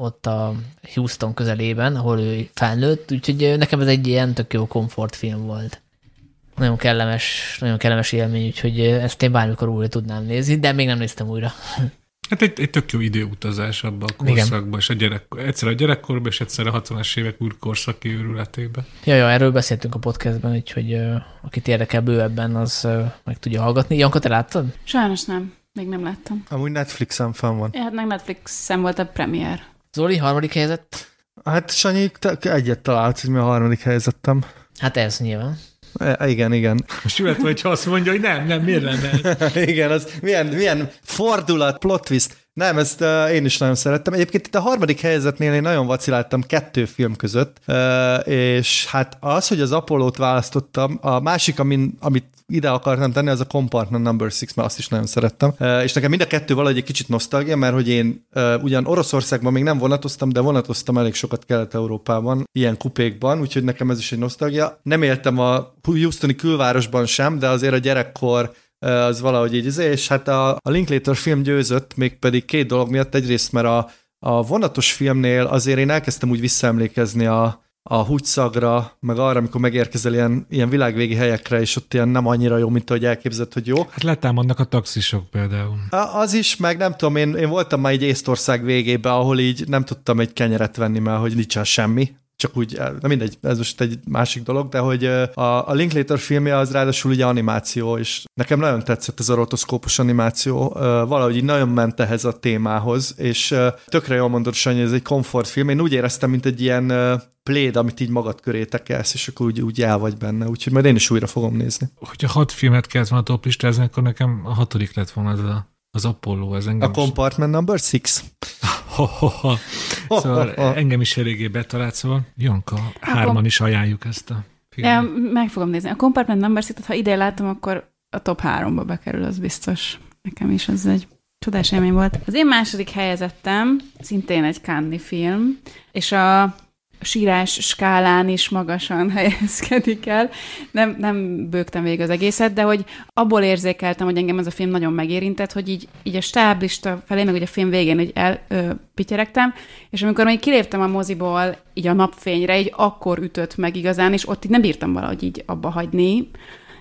S1: ott a Houston közelében, ahol ő felnőtt, úgyhogy nekem ez egy ilyen tök jó komfortfilm volt. Nagyon kellemes, nagyon kellemes élmény, úgyhogy ezt én bármikor újra tudnám nézni, de még nem néztem újra.
S2: Hát egy, egy tök jó időutazás abba a
S1: Igen.
S2: korszakba, és a gyerek, egyszer a gyerekkorban, és egyszer a 60-as évek úrkorszaki őrületébe.
S1: Ja, ja, erről beszéltünk a podcastben, úgyhogy ö, akit érdekel bővebben, az ö, meg tudja hallgatni. Janka, te láttad?
S3: Sajnos nem. Még nem láttam.
S4: Amúgy Netflixen fenn van.
S3: Ja, hát meg Netflixen volt a premier.
S1: Zoli, harmadik helyzet?
S4: Hát Sanyi, te egyet talált, hogy mi a harmadik helyzetem.
S1: Hát ez nyilván.
S4: E, igen, igen.
S2: Most jöhet, hogyha azt mondja, hogy nem, nem, miért lenne?
S4: Igen, az milyen, milyen fordulat, plot twist. Nem, ezt uh, én is nagyon szerettem. Egyébként itt a harmadik helyzetnél én nagyon vaciláltam kettő film között, uh, és hát az, hogy az Apollo-t választottam, a másik, amin, amit ide akartam tenni, az a Compartment Number 6, mert azt is nagyon szerettem. Uh, és nekem mind a kettő valahogy egy kicsit nosztalgia, mert hogy én uh, ugyan Oroszországban még nem vonatoztam, de vonatoztam elég sokat Kelet-Európában, ilyen kupékban, úgyhogy nekem ez is egy nosztalgia. Nem éltem a Houstoni külvárosban sem, de azért a gyerekkor az valahogy így, és hát a, a Linklater film győzött, mégpedig két dolog miatt. Egyrészt, mert a, a vonatos filmnél azért én elkezdtem úgy visszaemlékezni a, a húgyszagra, meg arra, amikor megérkezel ilyen, ilyen világvégi helyekre, és ott ilyen nem annyira jó, mint ahogy elképzeld, hogy jó.
S2: Hát letámadnak a taxisok például.
S4: A- Az is, meg nem tudom, én, én voltam már egy Észtország végébe, ahol így nem tudtam egy kenyeret venni, mert hogy nincsen semmi. Csak úgy, nem mindegy, ez most egy másik dolog, de hogy ö, a, a Linklater filmje az ráadásul ugye animáció, és nekem nagyon tetszett ez a rotoszkópos animáció, Ö, valahogy így nagyon ment ehhez a témához, és tökre jól mondod, Sanyi, ez egy komfortfilm. Én úgy éreztem, mint egy ilyen pléd, amit így magad köré tekelsz, és akkor úgy, úgy el vagy benne, úgyhogy majd én is újra fogom nézni.
S2: Hogyha hat filmet kellett volna top listázni, akkor nekem a hatodik lett volna az a, az Apollo, ez engem
S4: A Compartment Number 6?
S2: Ha, ha, ha. Szóval engem is eléggé betalált, szóval Janka, hárman is ajánljuk ezt a
S3: Ja,
S2: filmet.
S3: meg fogom nézni. A Compartment Number 6 ha idén látom, akkor a top 3-ba bekerül, az biztos. Nekem is ez egy Csodás élmény volt. Az én második helyezettem szintén egy Cannes film, és a sírás skálán is magasan helyezkedik el. Nem, nem bőgtem végig az egészet, de hogy abból érzékeltem, hogy engem ez a film nagyon megérintett, hogy így, így a stáblista felé, meg ugye a film végén így elpityeregtem, és amikor még kiléptem a moziból így a napfényre, így akkor ütött meg igazán, és ott így nem bírtam valahogy így abba hagyni,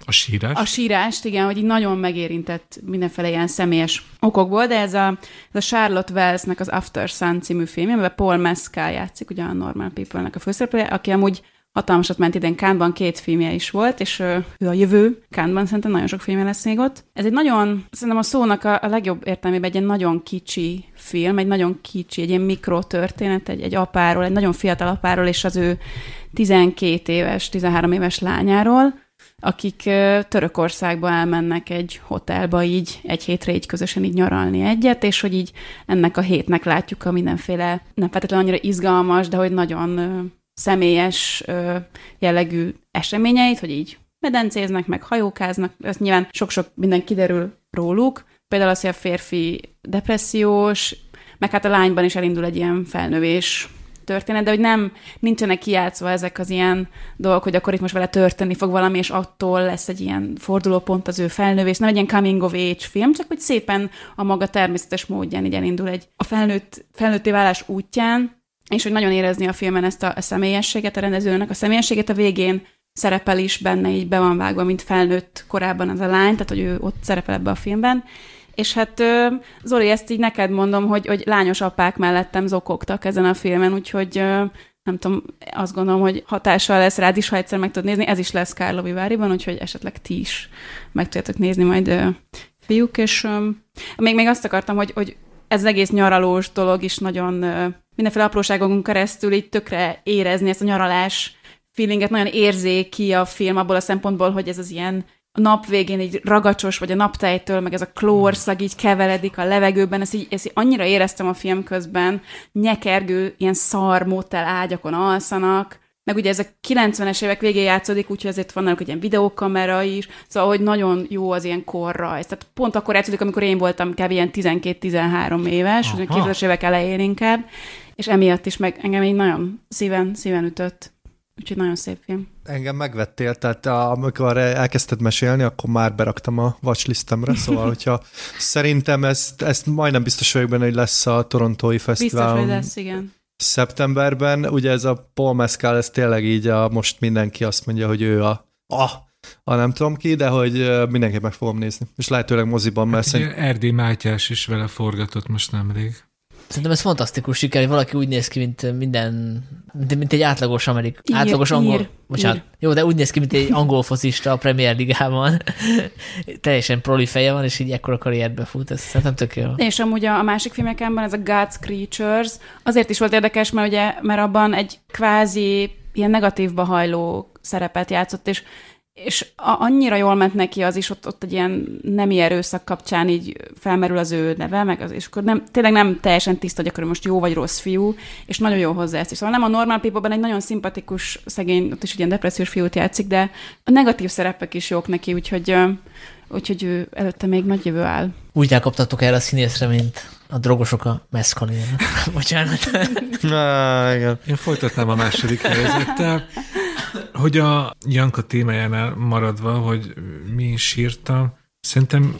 S2: a sírás?
S3: A sírást, igen, hogy így nagyon megérintett mindenféle ilyen személyes okokból, de ez a, ez a Charlotte Wellsnek az After Sun című film, amiben Paul Mescal játszik, ugye a Normal People-nek a főszereplője, aki amúgy hatalmasat ment idén Kánban, két filmje is volt, és ő a jövő Kánban szerintem nagyon sok filmje lesz még ott. Ez egy nagyon, szerintem a szónak a, a legjobb értelmében egy ilyen nagyon kicsi film, egy nagyon kicsi, egy ilyen mikrotörténet, egy, egy apáról, egy nagyon fiatal apáról, és az ő 12 éves, 13 éves lányáról, akik Törökországba elmennek egy hotelba így egy hétre így közösen így nyaralni egyet, és hogy így ennek a hétnek látjuk a mindenféle, nem feltétlenül annyira izgalmas, de hogy nagyon személyes jellegű eseményeit, hogy így medencéznek, meg hajókáznak, ez nyilván sok-sok minden kiderül róluk, például az, hogy a férfi depressziós, meg hát a lányban is elindul egy ilyen felnövés történet, de hogy nem, nincsenek kijátszva ezek az ilyen dolgok, hogy akkor itt most vele történni fog valami, és attól lesz egy ilyen fordulópont az ő felnővés, nem egy ilyen coming of age film, csak hogy szépen a maga természetes módján így elindul egy a felnőtt, felnőtté válás útján, és hogy nagyon érezni a filmen ezt a, a személyességet, a rendezőnek a személyességet a végén szerepel is benne, így be van vágva, mint felnőtt korábban az a lány, tehát hogy ő ott szerepel ebbe a filmben, és hát Zoli, ezt így neked mondom, hogy, hogy lányos apák mellettem zokogtak ezen a filmen, úgyhogy nem tudom, azt gondolom, hogy hatással lesz rád is, ha egyszer meg tudod nézni. Ez is lesz Kárló Viváriban, úgyhogy esetleg ti is meg tudjátok nézni majd fiúk, és még, még azt akartam, hogy, hogy ez az egész nyaralós dolog is nagyon mindenféle apróságokon keresztül így tökre érezni ezt a nyaralás feelinget, nagyon érzéki a film abból a szempontból, hogy ez az ilyen a nap végén így ragacsos, vagy a naptejtől, meg ez a klórszag így keveredik a levegőben, ezt így, ezt így annyira éreztem a film közben, nyekergő, ilyen szar motel ágyakon alszanak, meg ugye ez a 90-es évek végén játszódik, úgyhogy ezért van náluk egy ilyen videókamera is, szóval hogy nagyon jó az ilyen korra. Ez, tehát pont akkor játszódik, amikor én voltam kb. ilyen 12-13 éves, a 2000-es évek elején inkább, és emiatt is meg engem így nagyon szíven, szíven ütött. Úgyhogy nagyon szép film.
S4: Engem megvettél, tehát amikor elkezdted mesélni, akkor már beraktam a watchlistemre, szóval hogyha szerintem ezt, ezt majdnem biztos vagyok benne, hogy lesz a Torontói Fesztivál.
S3: Biztos, hogy lesz, igen.
S4: Szeptemberben, ugye ez a Paul Mescal, ez tényleg így a, most mindenki azt mondja, hogy ő a, a, a nem tudom ki, de hogy mindenki meg fogom nézni. És lehetőleg moziban, mert hát
S2: szerint... Erdi Mátyás is vele forgatott most nemrég.
S1: Szerintem ez fantasztikus siker, hogy valaki úgy néz ki, mint minden, mint, mint egy átlagos amerik, ír, átlagos angol, ír, bocsánat, ír. jó, de úgy néz ki, mint egy angol focista a Premier Ligában. Teljesen proli feje van, és így ekkora karriert befut, ez szerintem tök jó.
S3: És amúgy a, a másik filmekben ez a God's Creatures, azért is volt érdekes, mert ugye, mert abban egy kvázi ilyen negatívba hajló szerepet játszott, és és a, annyira jól ment neki az is, ott, ott egy ilyen nemi erőszak kapcsán így felmerül az ő neve, meg az, és akkor nem, tényleg nem teljesen tiszta, hogy akkor most jó vagy rossz fiú, és nagyon jó hozzá ezt is. Szóval nem a normál people egy nagyon szimpatikus szegény, ott is egy ilyen depressziós fiút játszik, de a negatív szerepek is jók neki, úgyhogy, úgyhogy ő előtte még nagy jövő áll.
S1: Úgy elkaptatok el a színészre, mint a drogosok a meszkalin. Bocsánat.
S4: Na, igen.
S2: Én folytatnám a második helyzettel. Hogy a Janka témájánál maradva, hogy mi sírtam, szerintem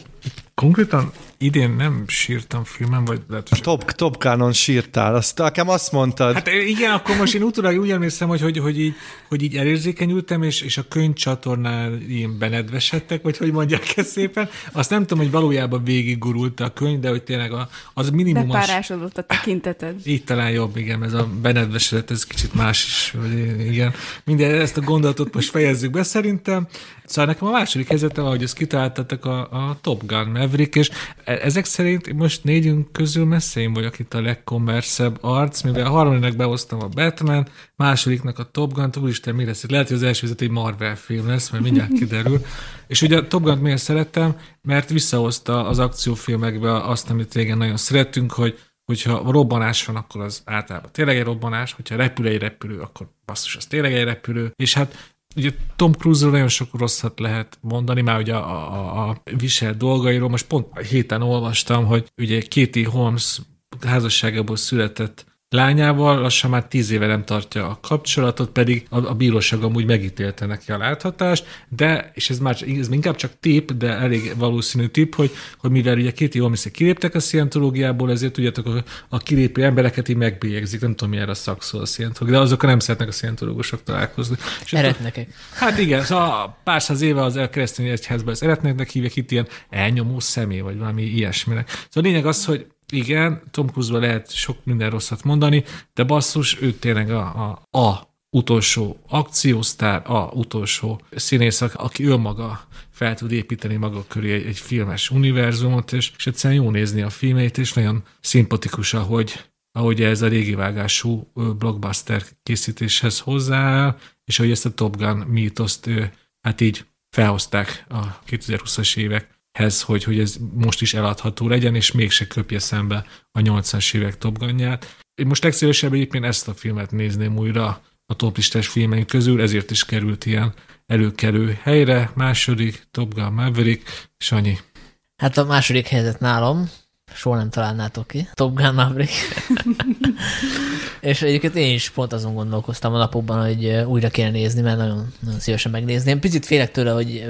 S2: konkrétan idén nem sírtam filmen, vagy lehet,
S4: hogy... Top, top Canon sírtál, azt nekem azt mondtad.
S2: Hát igen, akkor most én utólag úgy emlékszem, hogy, hogy, hogy, így, hogy így elérzékenyültem, és, és a könyvcsatornál ilyen benedvesedtek, vagy hogy mondják ezt szépen. Azt nem tudom, hogy valójában végiggurult a könyv, de hogy tényleg a, az minimum.
S3: Bepárásodott a tekinteted.
S2: Így talán jobb, igen, ez a benedvesedett, ez kicsit más is, vagy igen. Minden, ezt a gondolatot most fejezzük be szerintem. Szóval nekem a második helyzete, ahogy ezt kitaláltatok a, a Top Gun Maverick, és ezek szerint most négyünk közül messze én vagyok itt a legkommerszebb arc, mivel a harmadiknak behoztam a Batman, másodiknak a Top Gun, úristen, mi lesz? Lehet, hogy az első egy Marvel film lesz, mert mindjárt kiderül. És ugye a Top Gun miért szerettem? Mert visszahozta az akciófilmekbe azt, amit régen nagyon szerettünk, hogy hogyha robbanás van, akkor az általában tényleg egy robbanás, hogyha repül egy repülő, akkor basszus, az tényleg egy repülő, és hát ugye Tom Cruise-ról nagyon sok rosszat lehet mondani, már ugye a, a, a visel dolgairól. Most pont a héten olvastam, hogy ugye Katie Holmes házasságából született lányával lassan már tíz éve nem tartja a kapcsolatot, pedig a, a bíróság amúgy megítélte neki a láthatást, de, és ez már ez inkább csak tip, de elég valószínű tip, hogy, hogy mivel ugye két Holmes kiléptek a szientológiából, ezért tudjátok, a, a kilépő embereket így megbélyegzik, nem tudom, milyen a szakszó a szientológia, de azokkal nem szeretnek a szientológusok találkozni.
S1: Eretnekek.
S2: Hát igen, szóval pár száz éve az elkeresztény egyházban az eretneknek hívják itt ilyen elnyomó személy, vagy valami ilyesminek. Szóval a lényeg az, hogy igen, Tom cruise lehet sok minden rosszat mondani, de basszus, ő tényleg a, a, a utolsó akciósztár, a utolsó színész, aki önmaga fel tud építeni maga köré egy, egy filmes univerzumot, és, és egyszerűen jó nézni a filmét, és nagyon szimpatikus, ahogy, ahogy ez a régi vágású blockbuster készítéshez hozzááll, és ahogy ezt a Top Gun mítoszt hát így felhozták a 2020-as évek hez, hogy, hogy ez most is eladható legyen, és mégse köpje szembe a 80-as évek Top. Én most legszívesebb egyébként ezt a filmet nézném újra a toplistás filmeink közül, ezért is került ilyen előkelő helyre. Második Top Gun Maverick, és annyi.
S1: Hát a második helyzet nálam, soha nem találnátok ki. Top Gun Maverick. és egyébként én is pont azon gondolkoztam a napokban, hogy újra kéne nézni, mert nagyon, nagyon szívesen megnézném. Picit félek tőle, hogy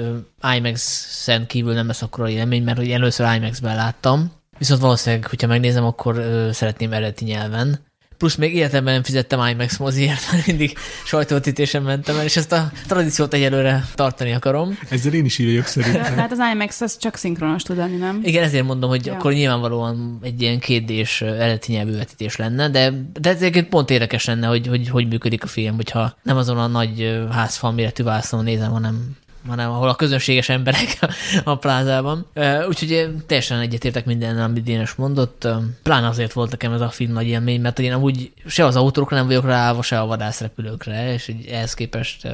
S1: IMAX-en kívül nem lesz akkora élmény, mert hogy először IMAX-ben láttam, Viszont valószínűleg, hogyha megnézem, akkor ö, szeretném eredeti nyelven plusz még életemben nem fizettem IMAX moziért, mert mindig sajtótítésen mentem el, és ezt a tradíciót egyelőre tartani akarom.
S2: Ezzel én is írjuk szerintem.
S3: Hát az IMAX az csak szinkronos tud lenni, nem?
S1: Igen, ezért mondom, hogy ja. akkor nyilvánvalóan egy ilyen kétdés eredeti nyelvű vetítés lenne, de, de ez egyébként pont érdekes lenne, hogy, hogy hogy működik a film, hogyha nem azon a nagy házfal méretű vászon nézem, hanem hanem ahol a közönséges emberek a plázában. Úgyhogy teljesen egyetértek minden, amit Dénes mondott. Pláne azért volt nekem ez a film nagy élmény, mert én amúgy se az autókra nem vagyok ráállva, se a vadászrepülőkre, és ehhez képest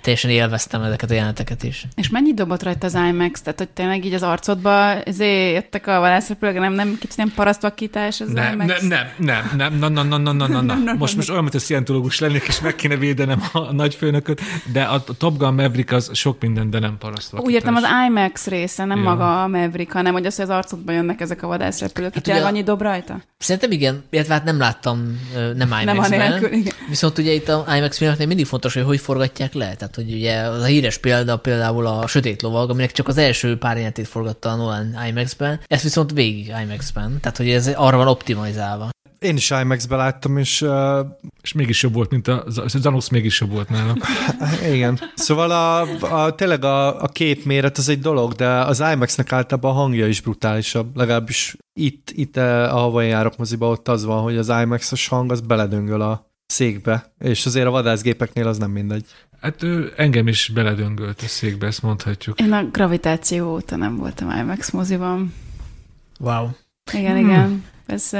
S1: teljesen élveztem ezeket a jeleneteket is.
S3: És mennyit dobott rajta az IMAX? Tehát, hogy tényleg így az arcodba ezért jöttek a vadászrepülők, nem, nem kicsit nem parasztvakítás az
S2: nem,
S3: IMAX?
S2: Nem, nem, nem, nem, na, na, na, na, na, na. Most, most olyan, mint a szientológus lennék, és meg kéne védenem a nagyfőnököt, de a Top Gun Maverick az sok minden, de nem parasztvakítás.
S3: Úgy értem, az IMAX része, nem ja. maga a Maverick, hanem hogy az, hogy az arcodba jönnek ezek a vadászrepülők. Hát tényleg annyi dob rajta?
S1: Szerintem igen, illetve hát nem láttam nem IMAX-ben. Nem a nélkül, Viszont ugye itt a IMAX filmeknél mindig fontos, hogy hogy forgatják le. Tehát, hogy ugye az a híres példa például a Sötét Lovag, aminek csak az első pár jelentét forgatta a Nolan IMAX-ben, ez viszont végig IMAX-ben, tehát hogy ez arra van optimalizálva.
S4: Én is IMAX-be láttam, és... Uh...
S2: És mégis jobb volt, mint a, Zanox mégis jobb volt nálam.
S4: Igen. Szóval a, a, tényleg a, a kép méret az egy dolog, de az IMAX-nek általában a hangja is brutálisabb. Legalábbis itt, itt eh, ahova én járok moziba, ott az van, hogy az IMAX-os hang az beledöngöl a székbe, és azért a vadászgépeknél az nem mindegy.
S2: Hát ő engem is beledöngölt a székbe, ezt mondhatjuk.
S3: Én a gravitáció óta nem voltam IMAX moziban.
S1: Wow.
S3: Igen, hmm. igen. Ez,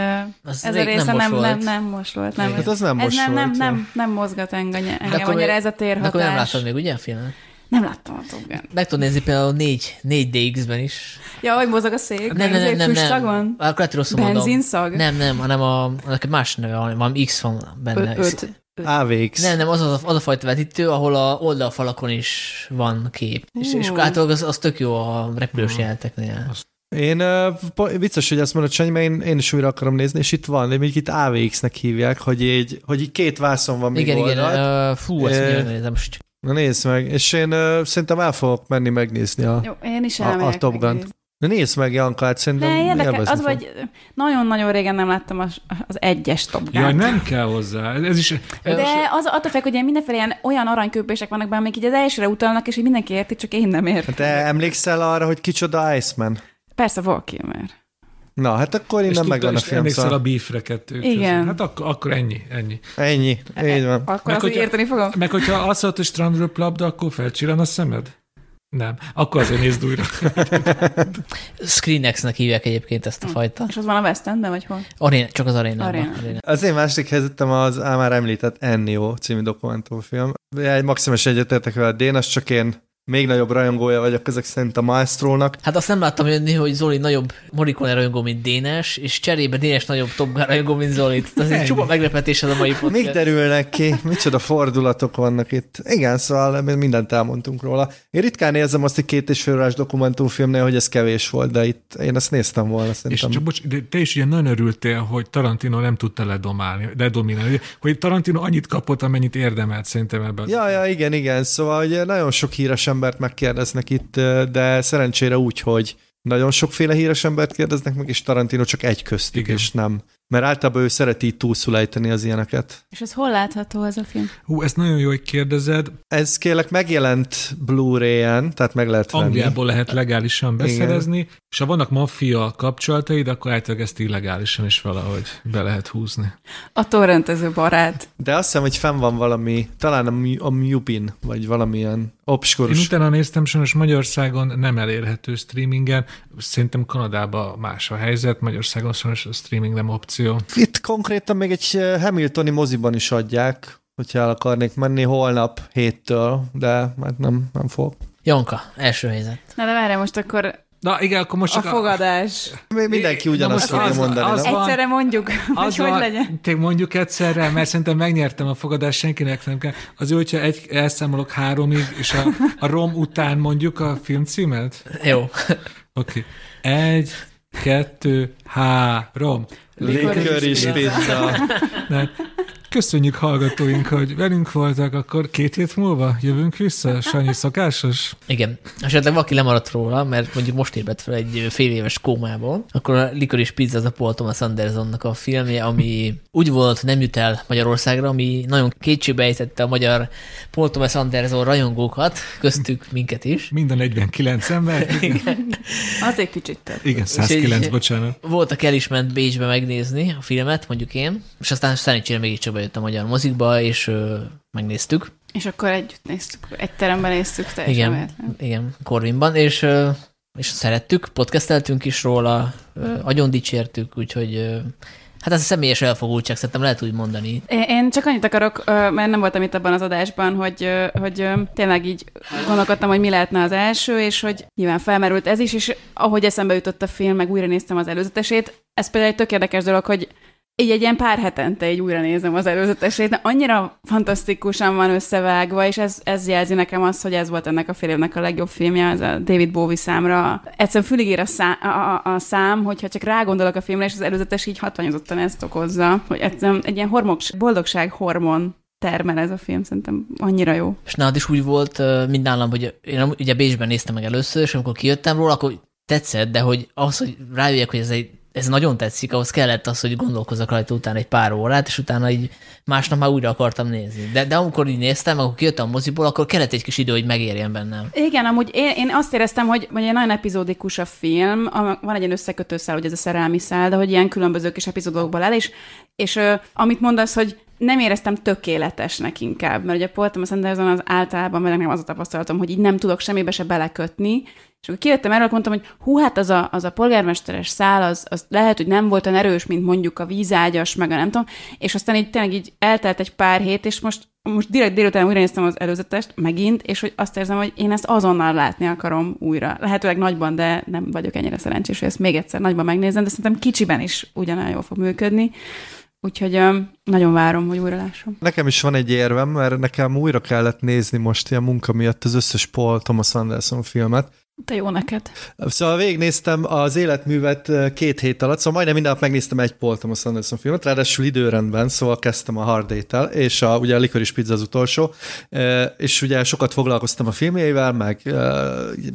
S3: az ez a része nem, nem, nem, nem most volt. Nem.
S4: Hát az nem
S3: ez
S4: most
S3: nem,
S4: volt.
S3: Nem, nem, nem mozgat engem, engem annyira ez a térhatás. De
S1: akkor nem láttad még, ugye a filmet?
S3: Nem láttam a Top Gun.
S1: Meg tudod nézni például 4, 4DX-ben is.
S3: Ja, hogy mozog a szék, nem, nem, nem, nem, nem. van?
S1: Akkor lehet rosszul
S3: Benzinszag?
S1: Nem, nem, hanem a, a más neve van, van X van benne.
S3: Ö, öt.
S4: AVX.
S1: Nem, nem, az, az, az a fajta vetítő, ahol a oldalfalakon is van kép. Uh. És, és általában az, az tök jó a repülős uh. jelenteknél.
S4: Én uh, vicces, hogy ezt mondod, Sanyi, mert én, én is újra akarom nézni, és itt van, de még itt AVX-nek hívják, hogy így, hogy így két vászon van még
S1: Igen, oldalt. igen, uh, fú, ezt uh, nézem most.
S4: Na nézd meg, és én uh, szerintem el fogok menni megnézni a,
S3: Jó, én is
S4: a, a Top Gun. Na nézd meg, Janka, hát szerintem
S3: De érdekel, az vagy nagyon-nagyon régen nem láttam az, az egyes Top Gun.
S2: Ja, nem kell hozzá. Ez is,
S3: ez De az attól fek, hogy ilyen mindenféle ilyen olyan aranyköpések vannak benne, amik így az elsőre utalnak, és hogy mindenki érti, csak én nem értem.
S4: Te emlékszel arra, hogy kicsoda Iceman?
S3: Persze, Val Kilmer.
S4: Na, hát akkor innen megvan a film.
S2: Emlékszel a beefre kettőt.
S3: Igen.
S2: Hát akkor, akkor ennyi, ennyi.
S4: Ennyi, így van.
S3: Akkor meg, azt hogyha, érteni fogom.
S2: Meg hogyha azt hogy strandről labda, akkor felcsillan a szemed? Nem. Akkor azért nézd újra.
S1: Screenex-nek hívják egyébként ezt a hm. fajta.
S3: És az van a West Endben, vagy hol?
S1: Arena, csak az arena.
S3: Arena.
S4: Az én második helyzetem az már említett Ennio című dokumentumfilm. Egy maximális egyetértek vele, Dénes, csak én még nagyobb rajongója vagyok ezek szerint a Maestrónak.
S1: Hát azt nem láttam jönni, hogy Zoli nagyobb Morricone rajongó, mint Dénes, és cserébe Dénes nagyobb Top Gun rajongó, mint Zoli. Ez egy csupa meglepetés ez a mai podcast.
S4: Mik derülnek ki? Micsoda fordulatok vannak itt. Igen, szóval mindent elmondtunk róla. Én ritkán érzem azt, hogy két és fél órás dokumentumfilmnél, hogy ez kevés volt, de itt én ezt néztem volna szerintem.
S2: És csak bocs, de te is ugye nagyon örültél, hogy Tarantino nem tudta ledomálni, ledominálni, hogy Tarantino annyit kapott, amennyit érdemelt szerintem ebben.
S4: Ja, ja, igen, igen. Szóval ugye nagyon sok híres embert megkérdeznek itt, de szerencsére úgy, hogy nagyon sokféle híres embert kérdeznek meg, és Tarantino csak egy köztük, Igen. és nem. Mert általában ő szereti túlszulejteni az ilyeneket.
S3: És ez hol látható ez a film?
S2: Hú, ezt nagyon jó, hogy kérdezed.
S4: Ez kérlek megjelent Blu-ray-en, tehát meg lehet venni.
S2: Angliából lehet legálisan beszerezni, Igen. és ha vannak maffia kapcsolataid, akkor általában ezt illegálisan is valahogy be lehet húzni.
S3: A torrentező barát.
S4: De azt hiszem, hogy fenn van valami, talán a, a Mubin, vagy valamilyen obskurus.
S2: Én utána néztem, sajnos Magyarországon nem elérhető streamingen, szerintem Kanadában más a helyzet, Magyarországon sajnos a streaming nem opció.
S4: Itt konkrétan még egy eh, Hamiltoni moziban is adják, hogyha el akarnék menni holnap héttől, de hát nem, nem fog.
S1: Janka, első helyzet.
S3: Na de várj, most akkor
S2: Na igen, akkor most
S3: csak a fogadás.
S4: A... Mindenki ugyanazt fogja mondani. Az,
S3: az van, egyszerre mondjuk, az hogy van, legyen.
S2: Te mondjuk egyszerre, mert szerintem megnyertem a fogadást, senkinek nem kell. Az jó, hogyha egy, elszámolok háromig, és a, a rom után mondjuk a film címet?
S1: Jó.
S2: Oké. Okay. Egy, kettő, három.
S4: Likör is pizza.
S2: Köszönjük hallgatóink, hogy velünk voltak, akkor két hét múlva jövünk vissza, Sanyi szokásos?
S1: Igen. Esetleg valaki lemaradt róla, mert mondjuk most ébredt fel egy fél éves kómából, akkor a is Pizza az a Paul Thomas Andersonnak a filmje, ami úgy volt, nem jut el Magyarországra, ami nagyon kétségbe ejtette a magyar Paul Thomas Anderson rajongókat, köztük minket is.
S2: Mind a 49 ember.
S3: Igen. Az egy kicsit több.
S2: Igen, 109, bocsánat.
S1: Voltak el is ment Bécsbe megnézni a filmet, mondjuk én, és aztán szerencsére mégiscsak bejött a magyar mozikba, és ö, megnéztük.
S3: És akkor együtt néztük, egy teremben néztük teljesen
S1: Igen,
S3: véletlen.
S1: igen, Corvinban, és, ö, és szerettük, podcasteltünk is róla, ö, agyon dicsértük, úgyhogy ö, Hát ez a személyes elfogultság, szerintem lehet úgy mondani.
S3: Én csak annyit akarok, mert nem voltam itt abban az adásban, hogy, hogy tényleg így gondolkodtam, hogy mi lehetne az első, és hogy nyilván felmerült ez is, és ahogy eszembe jutott a film, meg újra néztem az előzetesét, ez például egy tök érdekes dolog, hogy így egy ilyen pár hetente így újra nézem az előzetesét, de annyira fantasztikusan van összevágva, és ez, ez jelzi nekem azt, hogy ez volt ennek a fél a legjobb filmje, az a David Bowie számra. Egyszerűen fülig ér a, szá- a, a, a szám, hogyha csak rágondolok a filmre, és az előzetes így hatványozottan ezt okozza, hogy egyszerűen egy ilyen hormok, boldogság hormon termel ez a film, szerintem annyira jó.
S1: És nálad is úgy volt, mint nálam, hogy én ugye Bécsben néztem meg először, és amikor kijöttem róla, akkor tetszett, de hogy az, hogy rájöjjek, hogy ez egy ez nagyon tetszik, ahhoz kellett az, hogy gondolkozzak rajta utána egy pár órát, és utána így másnap már újra akartam nézni. De, de amikor így néztem, akkor kijöttem a moziból, akkor kellett egy kis idő, hogy megérjen bennem.
S3: Igen, amúgy én, én azt éreztem, hogy, hogy egy nagyon epizódikus a film, van egy ilyen összekötőszál, hogy ez a szerelmi szál, de hogy ilyen különböző kis epizódokból el, és, és amit mondasz, hogy nem éreztem tökéletesnek inkább, mert ugye Paul Thomas Anderson az általában, mert nekem az a tapasztalatom, hogy így nem tudok semmibe se belekötni, és akkor kijöttem erről, mondtam, hogy hú, hát az a, az a polgármesteres szál, az, az lehet, hogy nem volt olyan erős, mint mondjuk a vízágyas, meg a nem tudom, és aztán így tényleg így eltelt egy pár hét, és most most direkt délután újra néztem az előzetest, megint, és hogy azt érzem, hogy én ezt azonnal látni akarom újra. Lehetőleg nagyban, de nem vagyok ennyire szerencsés, hogy ezt még egyszer nagyban megnézem, de szerintem kicsiben is ugyanolyan jól fog működni. Úgyhogy um, nagyon várom, hogy újra lássam.
S4: Nekem is van egy érvem, mert nekem újra kellett nézni most ilyen munka miatt az összes Paul Thomas Anderson filmet,
S3: te jó neked.
S4: Szóval végignéztem az életművet két hét alatt, szóval majdnem minden nap megnéztem egy Paul Thomas Anderson filmet, ráadásul időrendben, szóval kezdtem a Hard Date-tel, és a, ugye a Licorice Pizza az utolsó, és ugye sokat foglalkoztam a filmjeivel, meg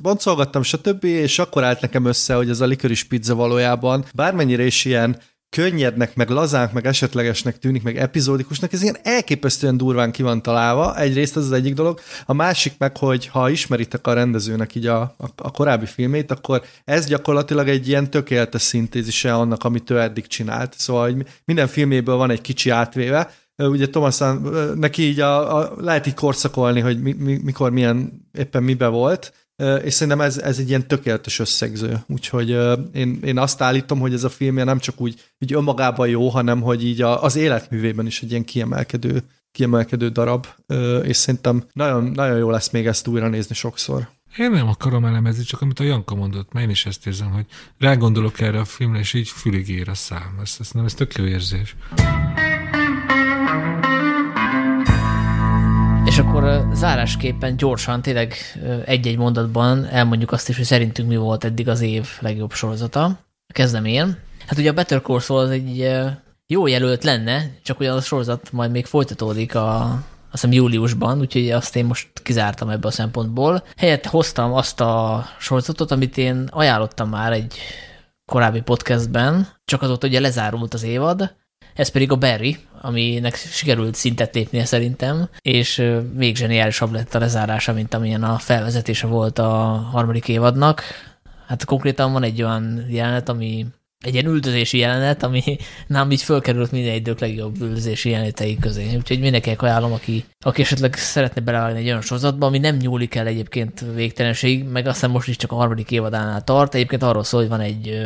S4: boncolgattam, stb., és akkor állt nekem össze, hogy ez a Licorice Pizza valójában bármennyire is ilyen könnyednek, meg lazának, meg esetlegesnek tűnik, meg epizódikusnak, ez ilyen elképesztően durván ki van találva. Egyrészt az az egyik dolog. A másik meg, hogy ha ismeritek a rendezőnek így a, a, a korábbi filmét, akkor ez gyakorlatilag egy ilyen tökéletes szintézise annak, amit ő eddig csinált. Szóval hogy minden filméből van egy kicsi átvéve, ugye Thomas, neki így a, a, lehet így korszakolni, hogy mi, mi, mikor milyen éppen mibe volt, és szerintem ez, ez egy ilyen tökéletes összegző. Úgyhogy én, én azt állítom, hogy ez a filmje nem csak úgy, úgy önmagában jó, hanem hogy így a, az életművében is egy ilyen kiemelkedő kiemelkedő darab, és szerintem nagyon, nagyon jó lesz még ezt újra nézni sokszor.
S2: Én nem akarom elemezni, csak amit a Janka mondott, mert én is ezt érzem, hogy rágondolok erre a filmre, és így fülig ér a szám. Ez, ez nem, ez tök jó érzés.
S1: Akkor zárásképpen gyorsan, tényleg egy-egy mondatban elmondjuk azt is, hogy szerintünk mi volt eddig az év legjobb sorozata. Kezdem én. Hát ugye a Better Call Saul az egy jó jelölt lenne, csak ugye a sorozat majd még folytatódik a, azt hiszem júliusban, úgyhogy azt én most kizártam ebből a szempontból. Helyett hoztam azt a sorozatot, amit én ajánlottam már egy korábbi podcastben, csak azóta ugye lezárult az évad, ez pedig a Barry, aminek sikerült szintet lépnie szerintem, és még zseniálisabb lett a lezárása, mint amilyen a felvezetése volt a harmadik évadnak. Hát konkrétan van egy olyan jelenet, ami egy ilyen üldözési jelenet, ami nem így fölkerült minden idők legjobb üldözési jelenetei közé. Úgyhogy mindenkinek ajánlom, aki, aki esetleg szeretne beleállni egy olyan sorozatba, ami nem nyúlik el egyébként végtelenség, meg aztán most is csak a harmadik évadánál tart. Egyébként arról szól, hogy van egy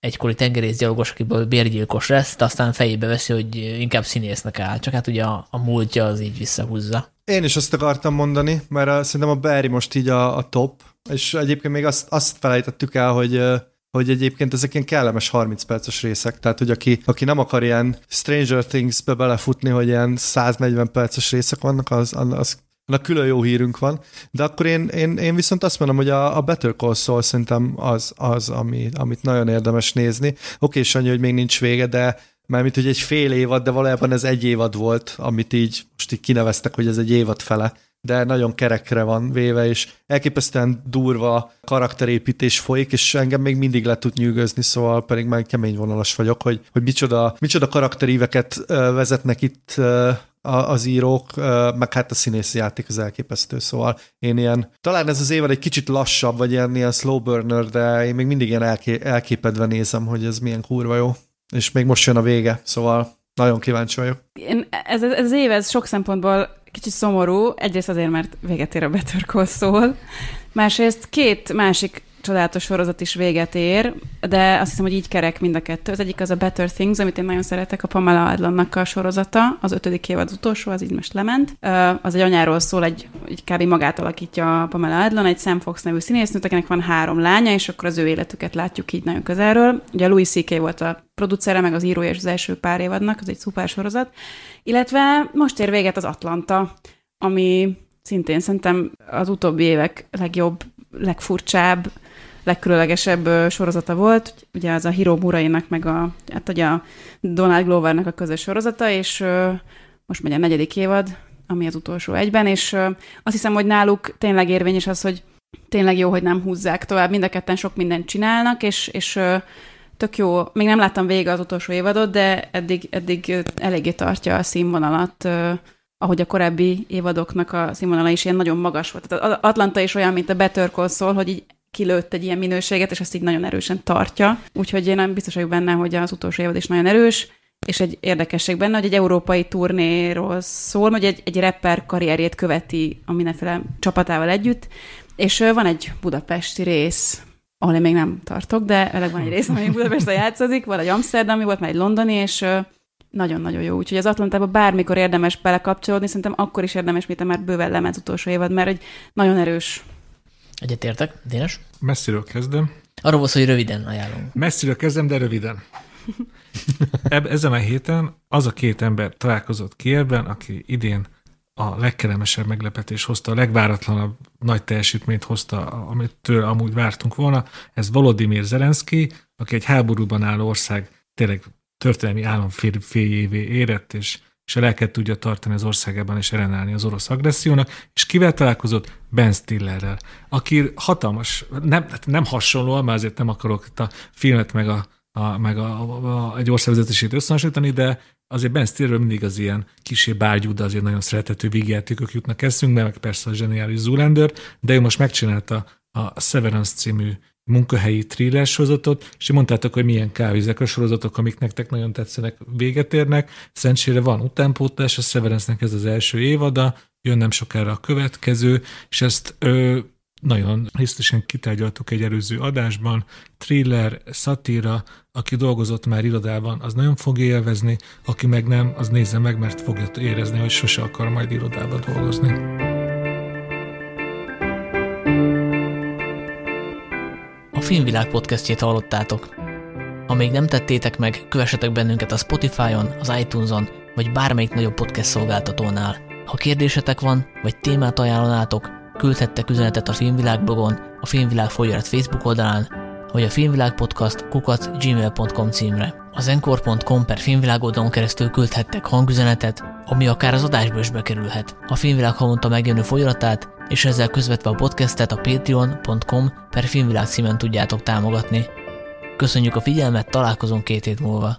S1: egykori tengerészgyalogos, akiből bérgyilkos lesz, de aztán fejébe veszi, hogy inkább színésznek áll, csak hát ugye a, a múltja az így visszahúzza.
S4: Én is azt akartam mondani, mert a, szerintem a Barry most így a, a top, és egyébként még azt, azt felejtettük el, hogy hogy egyébként ezek ilyen kellemes 30 perces részek, tehát hogy aki, aki nem akar ilyen Stranger Things-be belefutni, hogy ilyen 140 perces részek vannak, az, az annak külön jó hírünk van, de akkor én, én, én viszont azt mondom, hogy a, a Better Call Saul szerintem az, az ami, amit nagyon érdemes nézni. Oké, Sanyi, hogy még nincs vége, de mert mint hogy egy fél évad, de valójában ez egy évad volt, amit így most így kineveztek, hogy ez egy évad fele de nagyon kerekre van véve, és elképesztően durva karakterépítés folyik, és engem még mindig le tud nyűgözni, szóval pedig már kemény vonalas vagyok, hogy, hogy micsoda, micsoda karakteríveket vezetnek itt az írók, meg hát a színészi játék az elképesztő, szóval én ilyen, talán ez az évad egy kicsit lassabb, vagy ilyen, ilyen slow burner, de én még mindig ilyen elké, elképedve nézem, hogy ez milyen kurva jó. És még most jön a vége, szóval nagyon kíváncsi vagyok.
S3: Én, ez, ez az év, ez sok szempontból kicsit szomorú, egyrészt azért, mert véget ér a Better Call Saul, másrészt két másik csodálatos sorozat is véget ér, de azt hiszem, hogy így kerek mind a kettő. Az egyik az a Better Things, amit én nagyon szeretek, a Pamela Adlannak a sorozata, az ötödik évad az utolsó, az így most lement. Az egy anyáról szól, egy, egy kb. magát alakítja a Pamela Adlan, egy Sam Fox nevű színésznőt, akinek van három lánya, és akkor az ő életüket látjuk így nagyon közelről. Ugye Louis C.K. volt a producere, meg az írója és az első pár évadnak, az egy szuper sorozat. Illetve most ér véget az Atlanta, ami szintén szerintem az utóbbi évek legjobb, legfurcsább, legkülönlegesebb sorozata volt, ugye az a Hiro Murainak, meg a, hát ugye a Donald Glovernek a közös sorozata, és most megy a negyedik évad, ami az utolsó egyben, és azt hiszem, hogy náluk tényleg érvényes az, hogy tényleg jó, hogy nem húzzák tovább, mind a ketten sok mindent csinálnak, és, és tök jó, még nem láttam vége az utolsó évadot, de eddig, eddig eléggé tartja a színvonalat, ahogy a korábbi évadoknak a színvonala is ilyen nagyon magas volt. Tehát Atlanta is olyan, mint a Better Call Saul, hogy így kilőtt egy ilyen minőséget, és ezt így nagyon erősen tartja. Úgyhogy én nem biztos vagyok benne, hogy az utolsó évad is nagyon erős, és egy érdekesség benne, hogy egy európai turnéról szól, hogy egy, egy rapper karrierjét követi a mindenféle csapatával együtt, és van egy budapesti rész, ahol én még nem tartok, de eleg van egy rész, ami Budapesten játszik, van egy Amsterdami, volt már egy londoni, és nagyon-nagyon jó. Úgyhogy az Atlantában bármikor érdemes belekapcsolódni, szerintem akkor is érdemes, mint már bőven lemez utolsó évad, mert egy nagyon erős
S1: Egyetértek. Dénes?
S2: Messziről kezdem.
S1: Arról volt, hogy röviden ajánlom.
S2: Messziről kezdem, de röviden. Eb- ezen a héten az a két ember találkozott Kievben, aki idén a legkellemesebb meglepetés hozta, a legváratlanabb nagy teljesítményt hozta, amit tőle amúgy vártunk volna. Ez Volodymyr Zelenszky, aki egy háborúban álló ország tényleg történelmi államféljévé érett, és és a lelket tudja tartani az országában és ellenállni az orosz agressziónak, és kivel találkozott? Ben Stillerrel, aki hatalmas, nem, hát nem hasonló, mert azért nem akarok itt a filmet meg, a, a, meg a, a, a, egy országvezetését összehasonlítani, de azért Ben Stillerről mindig az ilyen kisé bárgyú, de azért nagyon szeretető vígjátékok jutnak eszünkbe, meg persze a zseniális Zoolander, de ő most megcsinálta a Severance című munkahelyi thriller sorozatot, és mondtátok, hogy milyen kávézek a sorozatok, amik nektek nagyon tetszenek, véget érnek. Szentsére van utánpótlás, a severance ez az első évada, jön nem sokára a következő, és ezt ö, nagyon részletesen kitárgyaltuk egy előző adásban. Thriller, szatíra, aki dolgozott már irodában, az nagyon fogja élvezni, aki meg nem, az nézze meg, mert fogja érezni, hogy sose akar majd irodába dolgozni.
S1: Filmvilág podcastjét hallottátok. Ha még nem tettétek meg, kövessetek bennünket a Spotify-on, az iTunes-on, vagy bármelyik nagyobb podcast szolgáltatónál. Ha kérdésetek van, vagy témát ajánlanátok, küldhettek üzenetet a Filmvilág blogon, a Filmvilág folyarat Facebook oldalán, vagy a Filmvilág Podcast kukat gmail.com címre. Az encore.com per filmvilág oldalon keresztül küldhettek hangüzenetet, ami akár az adásba is bekerülhet. A Filmvilág havonta megjelenő folyaratát, és ezzel közvetve a podcastet a patreon.com per filmvilág címen tudjátok támogatni. Köszönjük a figyelmet, találkozunk két hét múlva.